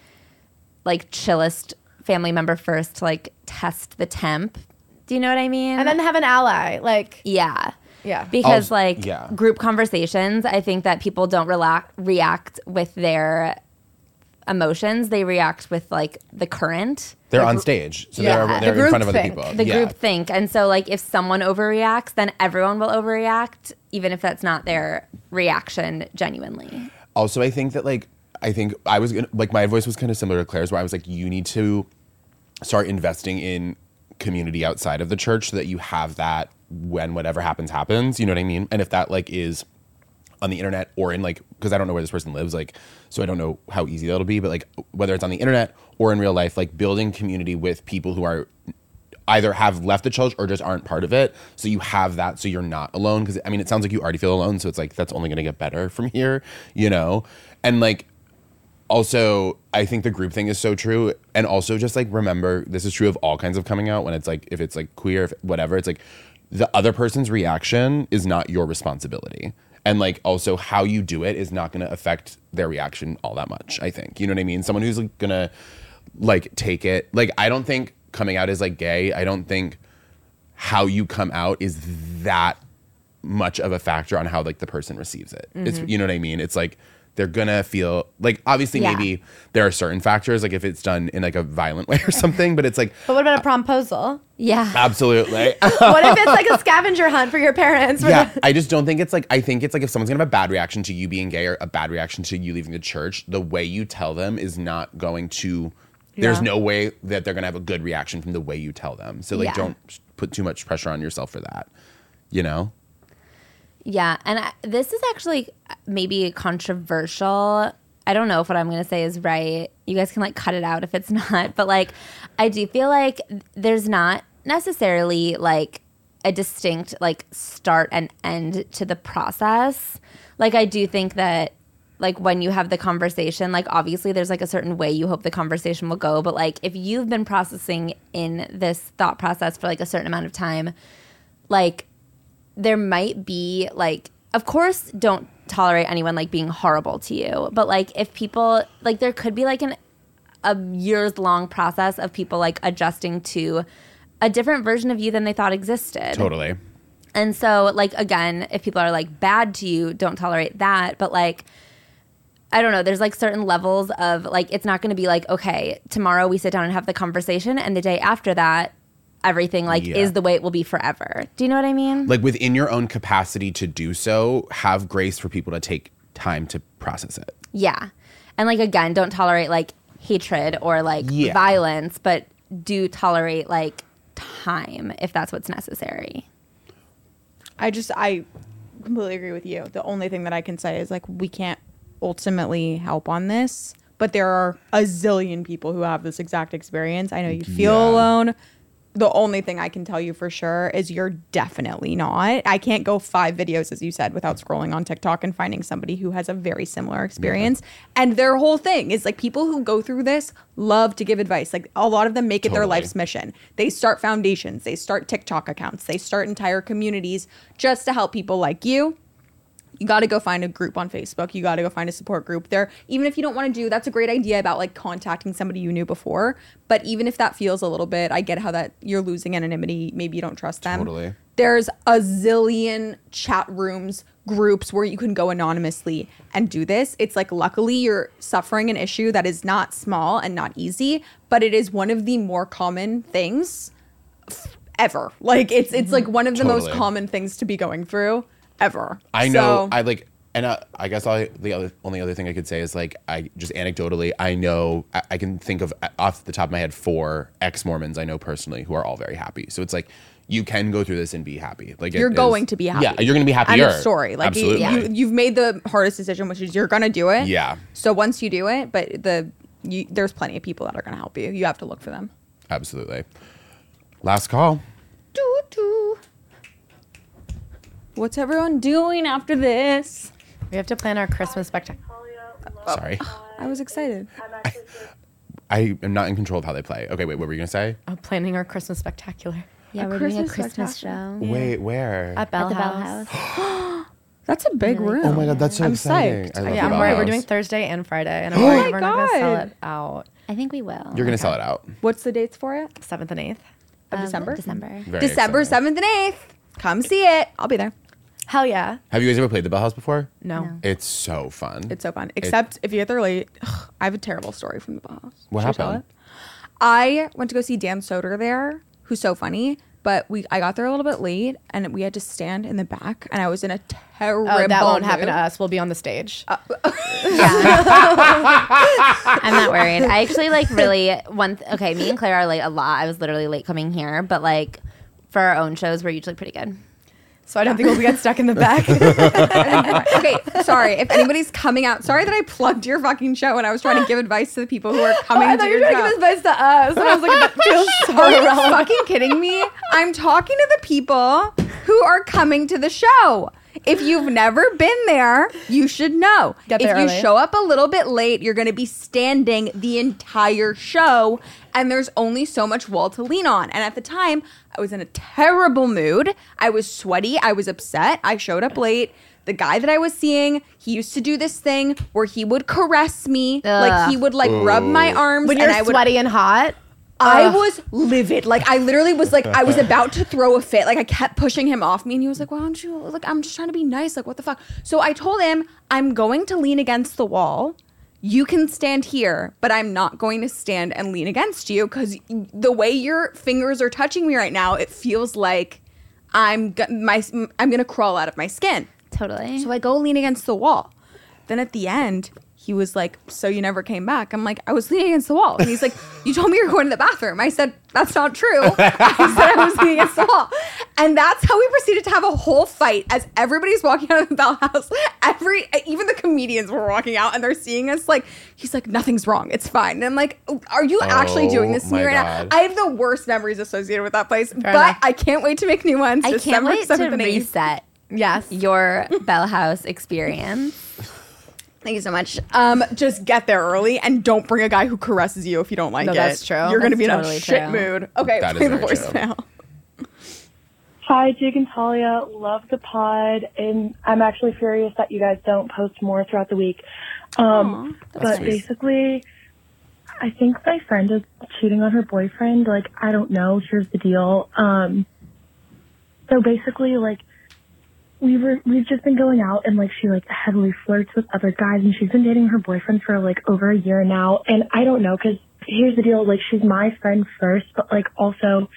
like chillest family member first to like test the temp. Do you know what I mean? And then have an ally. Like yeah. yeah. Because Also- like yeah. group conversations, I think that people don't relax, react with their emotions. They react with like the current, they're on stage, so Yeah. they're they're in group front of other think. people. the yeah. group think. And so like if someone overreacts, then everyone will overreact, even if that's not their reaction genuinely. Also, I think that like I think I was gonna like my voice was kind of similar to Claire's, where I was like, you need to start investing in community outside of the church so that you have that when whatever happens happens. You know what I mean? And if that like is on the internet or in like because I don't know where this person lives, like so I don't know how easy that'll be, but like whether it's on the internet or in real life, like building community with people who are either have left the church or just aren't part of it. So you have that so you're not alone. Cause I mean, it sounds like you already feel alone. So it's like, that's only going to get better from here, you know? And like, also, I think the group thing is so true. And also just like, remember, this is true of all kinds of coming out when it's like, if it's like queer, if whatever, it's like the other person's reaction is not your responsibility. And like also how you do it is not going to affect their reaction all that much, I think. You know what I mean? Someone who's like, going to like take it. Like I don't think coming out as like gay, I don't think how you come out is that much of a factor on how like the person receives it. It's mm-hmm. you know what I mean? It's like they're gonna feel like obviously Yeah. maybe there are certain factors like if it's done in like a violent way or something, but it's like But what about a uh, promposal? Yeah. absolutely what if it's like a scavenger hunt for your parents? yeah, the- I just don't think it's like I think it's like if someone's gonna have a bad reaction to you being gay or a bad reaction to you leaving the church, the way you tell them is not going to. There's Yeah. no way that they're gonna have a good reaction from the way you tell them. So like, Yeah. don't put too much pressure on yourself for that. You know. Yeah, and I, this is actually uh, maybe controversial. I don't know if what I'm going to say is right. You guys can like cut it out if it's not, but like I do feel like there's not necessarily like a distinct like start and end to the process. Like I do think that like when you have the conversation, like obviously there's like a certain way you hope the conversation will go, but like if you've been processing in this thought process for like a certain amount of time, like there might be like of course don't tolerate anyone like being horrible to you but like if people like there could be like an a years long process of people like adjusting to a different version of you than they thought existed Totally. and so, like, again, if people are like bad to you, don't tolerate that. But, like, I don't know, there's like certain levels of like, it's not going to be like, okay, tomorrow we sit down and have the conversation. And the day after that, everything like Yeah. is the way it will be forever. Do you know what I mean? like within your own capacity to do so, have grace for people to take time to process it. yeah. And, like, again, don't tolerate like hatred or like Yeah. violence, but do tolerate like time if that's what's necessary. I just I completely agree with you. The only thing that I can say is like we can't ultimately help on this, but there are a zillion people who have this exact experience. I know you feel Yeah. alone. The only thing I can tell you for sure is you're definitely not. I can't go five videos, as you said, without scrolling on TikTok and finding somebody who has a very similar experience. And their whole thing is like people who go through this love to give advice. Like a lot of them make it their life's mission. They start foundations, they start TikTok accounts, they start entire communities just to help people like you you got to go find a group on Facebook. You got to go find a support group there. Even if you don't want to do, that's a great idea about like contacting somebody you knew before. But even if that feels a little bit, I get how that you're losing anonymity. Maybe you don't trust them. Totally. There's a zillion chat rooms, groups where you can go anonymously and do this. It's like luckily you're suffering an issue that is not small and not easy, but it is one of the more common things ever. Like it's it's like one of the most common things to be going through ever. I know. So- I like, and uh, I guess I, the other only other thing I could say is like, I just anecdotally, I know I, I can think of uh, off the top of my head four ex Mormons I know personally who are all very happy. So it's like you can go through this and be happy. Like you're is- going to be happy. Yeah, you're going to be End happier. of story. Like you, Absolutely. you, you've made the hardest decision, which is you're gonna do it. Yeah. So once you do it, but the you, there's plenty of people that are gonna help you. You have to look for them. Absolutely. Last call. Doo doo. What's everyone doing after this? We have to plan our Christmas spectacular. Sorry. I was excited. I am not in control of how they play. Okay, wait, what were you going to say? Oh, planning our Christmas spectacular Yeah, we're doing a Christmas Christmas show Wait, where? at Bell at the Bell House. House. That's a big room. oh my god, that's so I'm exciting. psyched. I love Yeah, I'm the worried. We're Bauhaus. doing Thursday and Friday, and I'm Oh worried my we're not gonna sell God. it out. I think we will. You're going to sell it out. What's the dates for it? Seventh and eighth. Of Um, December. December. Very December exciting. seventh and eighth. Come see it. I'll be there. Hell yeah. Have you guys ever played the Bell House before? No. No. It's so fun. It's so fun. Except if you get there late, ugh, I have a terrible story from the boss. What Should I tell happened? it? I went to go see Dan Soder there, who's so funny. But we, I got there a little bit late, and we had to stand in the back, and I was in a oh, terrible. Oh, that won't happen to mood. us. We'll be on the stage. Uh, I'm not worried. I actually like really one. Th- okay, me and Claire are late a lot. I was literally late coming here, but like for our own shows, we're usually pretty good. So I don't think we'll get stuck in the back. okay, sorry. If anybody's coming out, sorry that I plugged your fucking show when I was trying to give advice to the people who are oh, coming Oh, I to thought you were trying to give advice to us. And I was like, that feels so Are you fucking kidding me? I'm talking to the people who are coming to the show. If you've never been there, you should know. Get if there you early. show up a little bit late, you're going to be standing the entire show, and there's only so much wall to lean on. And at the time, I was in a terrible mood. I was sweaty. I was upset. I showed up late. The guy that I was seeing, he used to do this thing where he would caress me, like he would like rub my arms, when you're I would sweaty and hot. I uh. was livid. Like I literally was like I was about to throw a fit. Like I kept pushing him off me and he was like, "Why don't you like I'm just trying to be nice. Like what the fuck?" So I told him, "I'm going to lean against the wall. You can stand here, but I'm not going to stand and lean against you cuz the way your fingers are touching me right now, it feels like I'm go- my I'm going to crawl out of my skin." Totally. So I go lean against the wall. Then at the end, he was like, So you never came back? I'm like, I was leaning against the wall. And he's like, You told me you were going to the bathroom. I said, That's not true. I said I was leaning against the wall. And that's how we proceeded to have a whole fight as everybody's walking out of the Bell House. Every even the comedians were walking out and they're seeing us like, he's like, Nothing's wrong. It's fine. And I'm like, Are you actually doing oh this to me right God. now? I have the worst memories associated with that place. but enough. I can't wait to make new ones. I can't December wait to 7th and 8th. reset Yes. your Bell House experience. Thank you so much. Um, just get there early and don't bring a guy who caresses you if you don't like No, it. that's true. You're gonna That's be in totally a shit true. mood. Okay, That is play the very true. voicemail. Hi, Jake and Talia. Love the pod, and I'm actually furious that you guys don't post more throughout the week. Um, but sweet. basically, I think my friend is cheating on her boyfriend. Like, I don't know. Here's the deal. Um, so basically, like, we were we've just been going out, and like she like heavily flirts with other guys, and she's been dating her boyfriend for like over a year now. And I don't know, because here's the deal. Like, she's my friend first, but like also.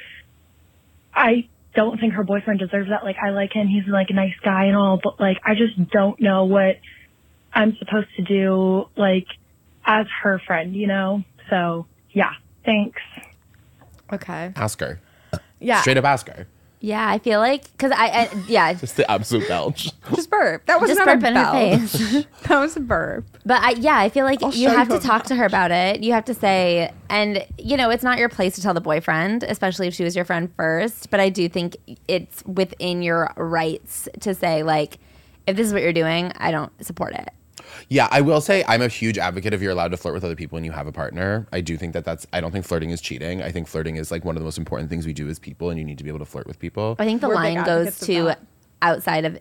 I don't think her boyfriend deserves that. Like, I like him. He's like a nice guy and all, but like, I just don't know what I'm supposed to do, like, as her friend, you know? So, yeah. Thanks. Okay. Ask her. Yeah. Straight up ask her. Yeah, I feel like because I, I yeah, Just the absolute belch. Just burp. That was just not burp a in her face. That was a burp. But I, yeah, I feel like I'll you have you to a talk to her about it. You have to say, and you know, it's not your place to tell the boyfriend, especially if she was your friend first. But I do think it's within your rights to say, like, if this is what you're doing, I don't support it. Yeah, I will say I'm a huge advocate if you're allowed to flirt with other people and you have a partner. I do think that that's. I don't think flirting is cheating. I think flirting is like one of the most important things we do as people, and you need to be able to flirt with people. I think the We're line goes to outside of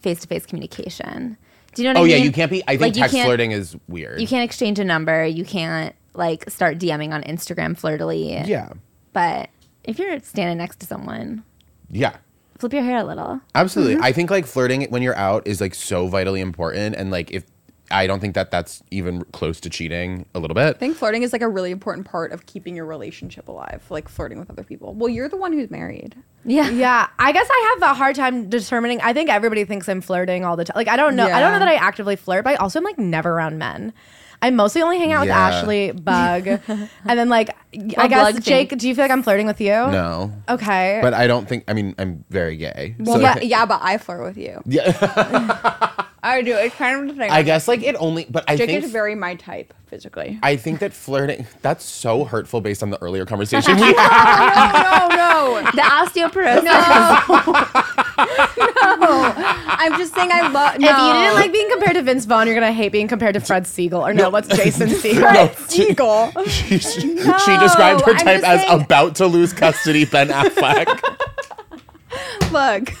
face to face communication. Do you know what Oh I mean? Oh, yeah, you can't be. I think Like, text flirting is weird. You can't exchange a number. You can't like start DMing on Instagram flirtily. Yeah, But if you're standing next to someone, yeah. Flip your hair a little. Absolutely. Mm-hmm. I think like flirting when you're out is like so vitally important. And like if I don't think that that's even close to cheating a little bit. I think flirting is like a really important part of keeping your relationship alive, like flirting with other people. Well, you're the one who's married. Yeah. Yeah, I guess I have a hard time determining. I think everybody thinks I'm flirting all the time. Like I don't know. I don't know that I actively flirt, but I also am like never around men. I mostly only hang out with Ashley, Bug, and then like I guess Bug Jake. thinks- Do you feel like I'm flirting with you? No. Okay. But I don't think I mean I'm very gay. Well, so yeah, yeah, but I flirt with you. yeah. I do. It's kind of the thing. I guess like it only but I Jake think is very my type physically. I think that flirting that's so hurtful based on the earlier conversation we had. no, no, The osteoporosis. No. no. I'm just saying I love. No. if you didn't like being compared to Vince Vaughn, you're gonna hate being compared to Fred Siegel. Or no, what's Jason Segel? No, she, Eagle. she, she described her type as saying- about to lose custody Ben Affleck. Look,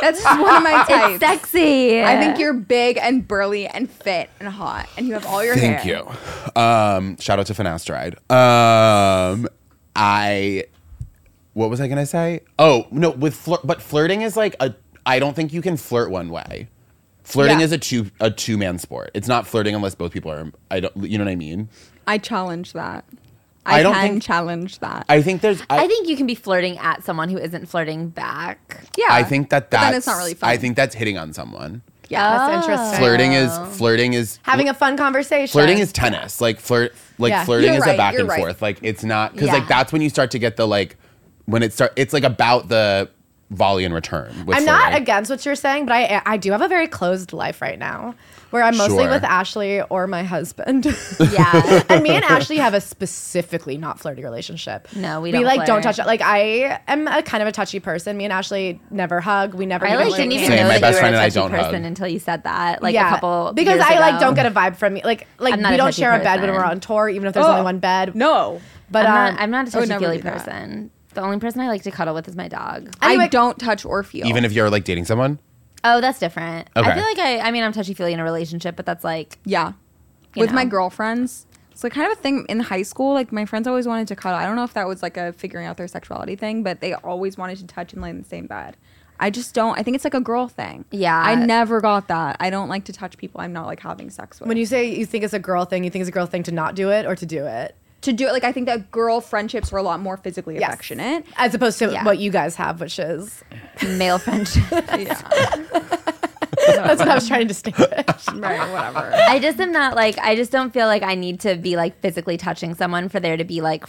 that's just one of my types. it's sexy. I think you're big and burly and fit and hot, and you have all your Thank hair. you. Um, shout out to Finasteride. Um, I, what was I gonna say? Oh no, with flirt, but flirting is like a. I don't think you can flirt one way. Flirting Yeah. is a two a two man sport. It's not flirting unless both people are. I don't. You know what I mean? I challenge that. I I, don't can think- challenge that. I think there's. I, I think you can be flirting at someone who isn't flirting back. yeah, I think that but that's. then it's not really fun. I think that's hitting on someone. yeah, That's oh. interesting. Flirting is flirting is Having a fun conversation. flirting is tennis. Like flirt, like Yeah. flirting You're is a back and right. forth. Like it's not because Yeah. like that's when you start to get the like when it start. It's like about the volley in return. With I'm not flirting. against what you're saying, but I I do have a very closed life right now, where I'm mostly Sure. with Ashley or my husband. Yeah. and me and Ashley have a specifically not flirty relationship. No, we we don't like don't touch it. Like I am a kind of a touchy person. Me and Ashley never hug. We never. I even like didn't shake even Same, know my that best you were friend a touchy person hug. until you said that. Like yeah, a couple because years I like don't get a vibe from you. Like like we don't touchy share a bed when we're on tour, even if there's Oh, only one bed. no. but I'm um, not. I'm not a I would touchy never feely that. person. The only person I like to cuddle with is my dog. Anyway- I don't touch or feel. Even if you're like dating someone. Oh, that's different. Okay. I feel like I. I mean, I'm touchy feely in a relationship, but that's like yeah, You with my girlfriends. It's like kind of a thing in high school. Like my friends always wanted to cuddle. I don't know if that was like a figuring out their sexuality thing, but they always wanted to touch and lay in the same bed. I just don't. I think it's like a girl thing. Yeah. I never got that. I don't like to touch people I'm not like having sex with. when you say you think it's a girl thing, you think it's a girl thing to not do it or to do it, to do it, like I think that girl friendships are a lot more physically Yes. affectionate. as opposed to Yeah. what you guys have, which is male friendship. Yeah, that's what I was trying to distinguish. right. Whatever. I just am not like. I just don't feel like I need to be like physically touching someone for there to be like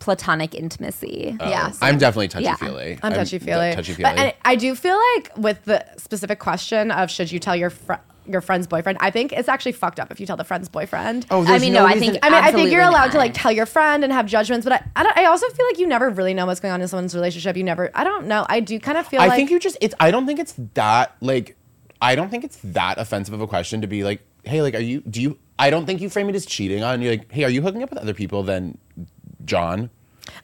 platonic intimacy. Oh. Yeah, Oh, I'm definitely touchy Yeah. feely. I'm touchy feely. Touchy feely. and I do feel like with the specific question of should you tell your fr- your friend's boyfriend, I think it's actually fucked up if you tell the friend's boyfriend. Oh, I mean, no no, I think. I mean, I think you're allowed to like tell your friend and have judgments, but I, I, don't, I also feel like you never really know what's going on in someone's relationship. You never, I don't know. I do kind of feel like I like think you just it's I don't think it's that like I don't think it's that offensive of a question to be like, hey, like are you do you I don't think you frame it as cheating on you like, hey, are you hooking up with other people than John?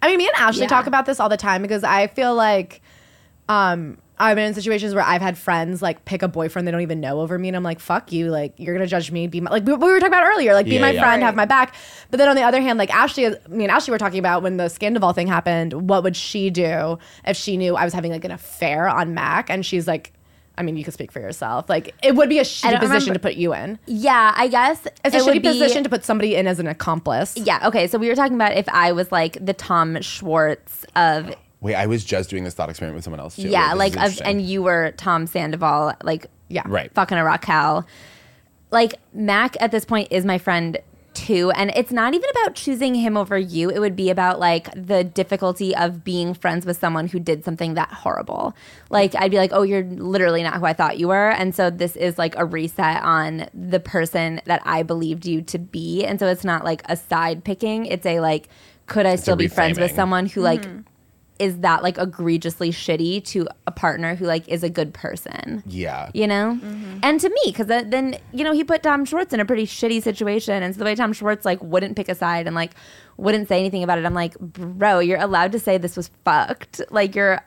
I mean, me and Ashley Yeah. talk about this all the time because I feel like um, I've been in situations where I've had friends like pick a boyfriend they don't even know over me, and I'm like, "Fuck you!" Like you're gonna judge me, be my, like we, we were talking about earlier, like be Yeah, my yeah. friend, have my back. But then on the other hand, like Ashley, me and Ashley were talking about when the Scandoval thing happened. What would she do if she knew I was having like an affair on Mac? And she's like. I mean, you could speak for yourself. Like, it would be a shitty position remember- to put you in. Yeah, I guess It's a it would shitty be- position to put somebody in as an accomplice. Yeah. Okay. So we were talking about if I was like the Tom Schwartz of Wait, I was just doing this thought experiment with someone else too. yeah, This like of, and you were Tom Sandoval, like Yeah. Right. fucking a Raquel. Like Mac at this point is my friend too. And it's not even about choosing him over you. It would be about like the difficulty of being friends with someone who did something that horrible. Like I'd be like, oh, you're literally not who I thought you were. And so this is like a reset on the person that I believed you to be. And so it's not like a side picking. It's a like, could I still be friends with someone who like mm-hmm. Is that like egregiously shitty to a partner who like is a good person? Yeah. you know? Mm-hmm. And to me because then you know he put tom schwartz in a pretty shitty situation. And so the way tom schwartz like wouldn't pick a side and like wouldn't say anything about it i'm like bro you're allowed to say this was fucked. Like you're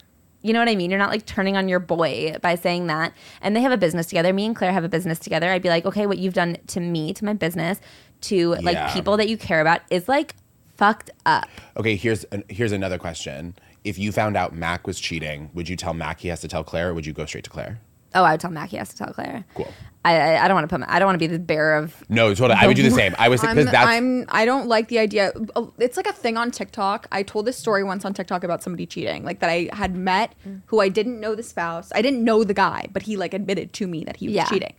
you know what i mean? You're not like turning on your boy by saying that. And they have a business together. Me and claire have a business together. I'd be like okay what you've done to me to my business to like Yeah. people that you care about is like fucked up. Okay, here's an, here's another question. If you found out Mac was cheating, would you tell Mac he has to tell Claire, or would you go straight to Claire? oh i would tell mac he has to tell claire Cool. i i, I don't want to put my, i don't want to be the bearer of No, totally. I would do the same. I was I'm, because that's I'm I don't like the idea. Uh, it's like a thing on TikTok. I told this story once on TikTok about somebody cheating, like that I had met mm. who I didn't know the spouse. I didn't know the guy, but he like admitted to me that he was Yeah. cheating.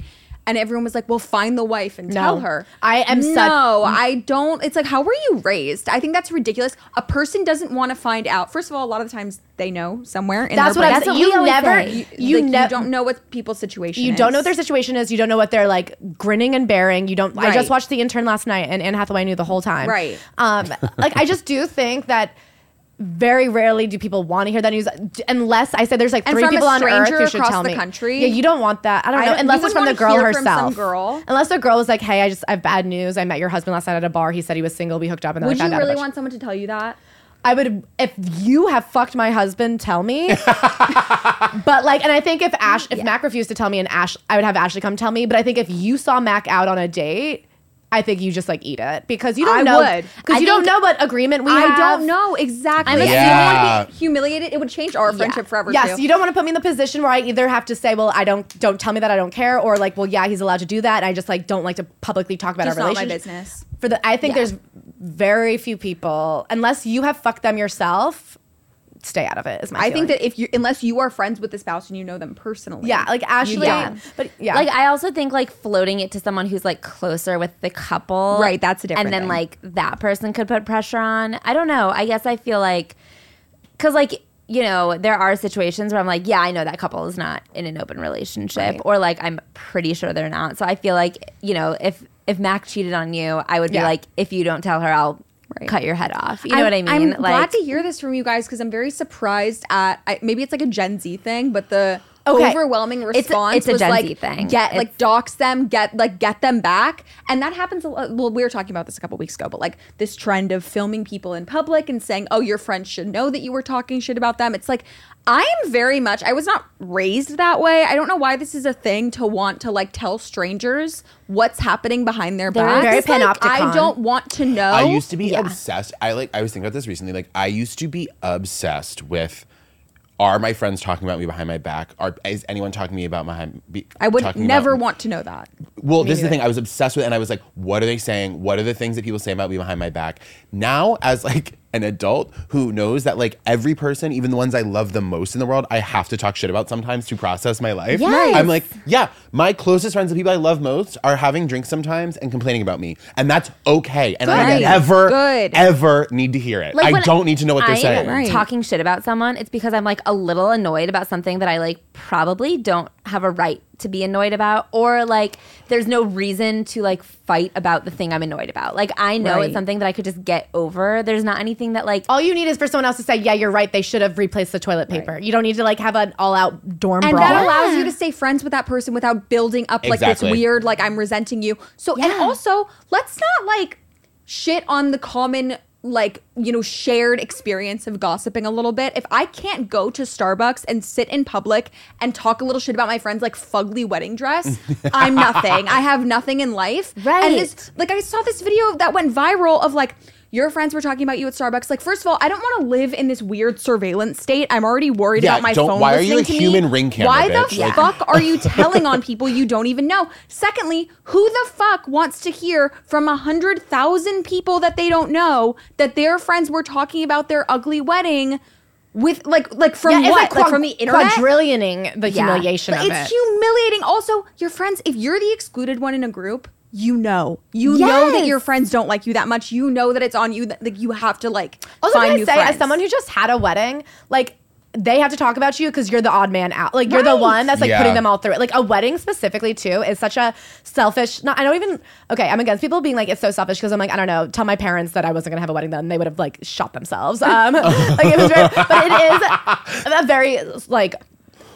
And everyone was like, "Well, find the wife and No. tell her." I am such- no. I don't. It's like, how were you raised? I think that's ridiculous. A person doesn't want to find out. First of all, a lot of the times they know somewhere. In That's their what I'm saying. You never, say. you, You, like, never you don't know what people's situation. Is. You is. don't know what their situation is. You don't know what they're like grinning and bearing. You don't. I just watched The Intern last night, and Anne Hathaway knew the whole time. Right. Um. like I just do think that. Very rarely do people want to hear that news, unless I said there's like And three people on earth who should tell the me. country? Yeah, you don't want that. I don't I know. don't- unless it's from the girl wanna from some herself. girl. Unless the girl was like, "Hey, I just I have bad news. I met your husband last night at a bar. He said he was single. We hooked up, and then Would I you really want someone to tell you that? I would if you have fucked my husband, tell me. but like, and I think if Ash, if Mac refused to tell me, and Ash, I would have Ashley come tell me. But I think if you saw Mac out on a date, I think you just like eat it because you don't I know because you don't know what agreement we I have. don't know exactly. I'm And assuming- you don't want to be humiliated. It would change our friendship forever. Yes, too. you don't want to put me in the position where I either have to say, "Well, I don't don't tell me that I don't care," or like, "Well, yeah, he's allowed to do that." And I just like don't like to publicly talk about Just our not my relationship. business. For the, I think there's very few people, unless you have fucked them yourself, stay out of it. Is my I think that if you, unless you are friends with the spouse and you know them personally, Yeah, like Ashley. don't. But yeah, Like I also think like floating it to someone who's like closer with the couple. Right, that's a different And then thing. like that person could put pressure on. I don't know. I guess I feel like cuz like you know, there are situations where I'm like, yeah, I know that couple is not in an open relationship Right. or like I'm pretty sure they're not. So I feel like, you know, if if Mac cheated on you, I would be Yeah. like if you don't tell her, I'll Right. cut your head off. You know what I mean? I'm like glad to hear this from you guys because I'm very surprised at. I, maybe it's like a Gen Z thing, but the Okay. overwhelming It's a- response it's a was Gen like Z thing. get like dox them, get like get them back, and that happens. A lot, well, we were talking about this a couple weeks ago, but like this trend of filming people in public and saying, "Oh, your friends should know that you were talking shit about them." It's like I am very much. I was not raised that way. I don't know why this is a thing to want to like tell strangers what's happening behind their There back. Very It's like, I don't want to know. I used to be Yeah. obsessed. I like. I was thinking about this recently. Like, I used to be obsessed with. Are my friends talking about me behind my back? Are is anyone talking to me about my? Be, I would never about- want to know that. Well, this is the thing. I was obsessed with, and I was like, "What are they saying? What are the things that people say about me behind my back?" Now, as like an adult who knows that like every person, even the ones I love the most in the world, I have to talk shit about sometimes to process my life. Yes. I'm like, yeah, my closest friends, the people I love most, are having drinks sometimes and complaining about me, and that's okay. And I Good. never, Good. ever need to hear it. Like I don't need to know what they're I'm saying. Right. Talking shit about someone, it's because I'm like a little annoyed about something that I like probably don't have a right to be annoyed about, or like there's no reason to like fight about the thing I'm annoyed about. Like I know Right. it's something that I could just get over. There's not anything that like all you need is for someone else to say, "Yeah, you're right. They should have replaced the toilet paper." You don't need to like have an all-out dorm and brawl. that allows you to stay friends with that person without building up like Exactly. this weird like i'm resenting you so and also let's not like shit on the common like you know shared experience of gossiping a little bit if i can't go to starbucks and sit in public and talk a little shit about my friend's like fugly wedding dress i'm nothing i have nothing in life Right. and this like i saw this video that went viral of like your friends were talking about you at Starbucks. Like, first of all, I don't want to live in this weird surveillance state. I'm already worried Yeah, about my don't- phone. why are you a to me. human ring camera, Why bitch? the Like- fuck are you telling on people you don't even know? Secondly, who the fuck wants to hear from a hundred thousand people that they don't know that their friends were talking about their ugly wedding with like like from Yeah, what? like Like, from the internet? quadrillioning the humiliation Like, of it's it. humiliating. Also, your friends, if you're the excluded one in a group, you know, you know that your friends don't like you that much. You know that it's on you. That like, you have to like Also, find can I new say, friends. as someone who just had a wedding, like they have to talk about you because you're the odd man out. Like you're the one that's like Yeah. putting them all through it. Like a wedding specifically too is such a selfish. Not I don't even. Okay, I'm against people being like it's so selfish because I'm like I don't know. Tell my parents that I wasn't gonna have a wedding then they would have like shot themselves. Um, like it was very, but it is a very like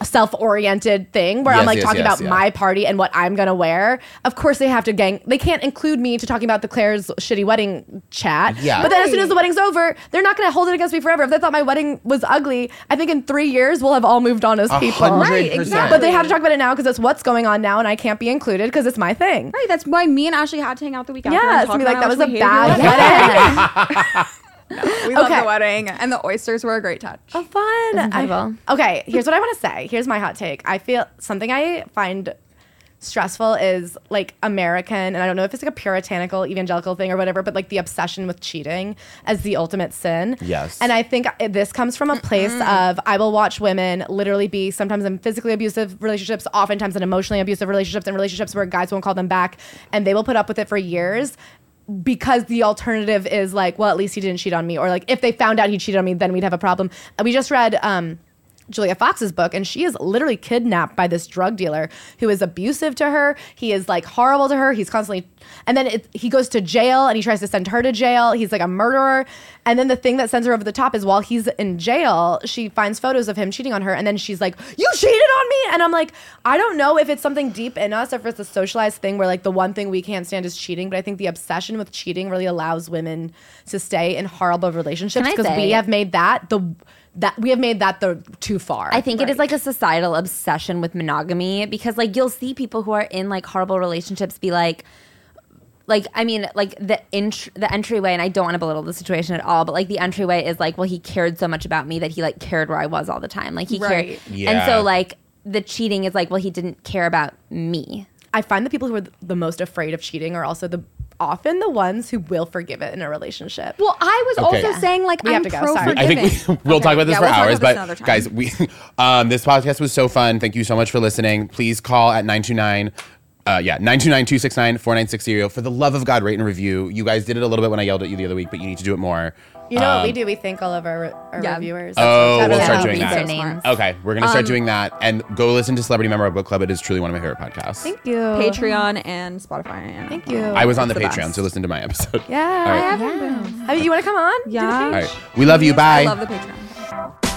self-oriented thing where I'm like yes, talking yes, about yeah. my party and what I'm gonna wear. Of course, they have to gang. They can't include me to talking about the Claire's shitty wedding chat. Yeah. But then as soon as the wedding's over, they're not gonna hold it against me forever. If they thought my wedding was ugly, I think in three years we'll have all moved on as A people. Right, exactly. But they have to talk about it now because it's what's going on now, and I can't be included because it's my thing. Right, that's why me and Ashley had to hang out the weekend. Yeah. Yes, and talk and be like, about that was a bad your wedding. wedding. we love Okay. the wedding, and the oysters were a great touch. Oh, fun. incredible. I- okay, here's what I want to say. Here's my hot take. I feel something I find stressful is like American, and I don't know if it's like a puritanical evangelical thing or whatever, but like the obsession with cheating as the ultimate sin. Yes. And I think this comes from a place of I will watch women literally be sometimes in physically abusive relationships, oftentimes in emotionally abusive relationships, and relationships where guys won't call them back, and they will put up with it for years because the alternative is like, well, at least he didn't cheat on me, or like if they found out he cheated on me, then we'd have a problem. We just read um, Julia Fox's book, and she is literally kidnapped by this drug dealer who is abusive to her. He is like horrible to her. He's constantly, and then it, he goes to jail and he tries to send her to jail. He's like a murderer. And then the thing that sends her over the top is while he's in jail, she finds photos of him cheating on her, and then she's like, "You cheated on me," and I'm like, I don't know if it's something deep in us if it's a socialized thing where like the one thing we can't stand is cheating, but I think the obsession with cheating really allows women to stay in horrible relationships because we have made that the that we have made that the too far. I think it is like a societal obsession with monogamy because like you'll see people who are in like horrible relationships be like like I mean like the int- the entryway and I don't want to belittle the situation at all but like the entryway is like well he cared so much about me that he like cared where I was all the time like he Right. cared and so like the cheating is like well he didn't care about me I find the people who are the most afraid of cheating are also the often the ones who will forgive it in a relationship. Well, I was Okay. also saying like We I'm have to go, sorry. forgiving. I think we, we'll talk about this Yeah, for we'll hours, this but guys, we um, this podcast was so fun. Thank you so much for listening. Please call at 929 uh, yeah, 929-269-4960. For the love of God, rate and review. You guys did it a little bit when I yelled at you the other week, but you need to do it more. You know what we Um, do? We thank all of our, our Yeah. reviewers. Oh, we'll start doing that. Okay, we're gonna start doing that, and go listen to Celebrity Memoir Book Club. It is truly one of my favorite podcasts. Thank you. Patreon and Spotify. And Thank you. I was on the, It's the Patreon, best. so listen to my episode. Yeah. All right. I haven't been. Have you, you want to come on? Yeah. All right. We love you. Bye. I love the Patreon.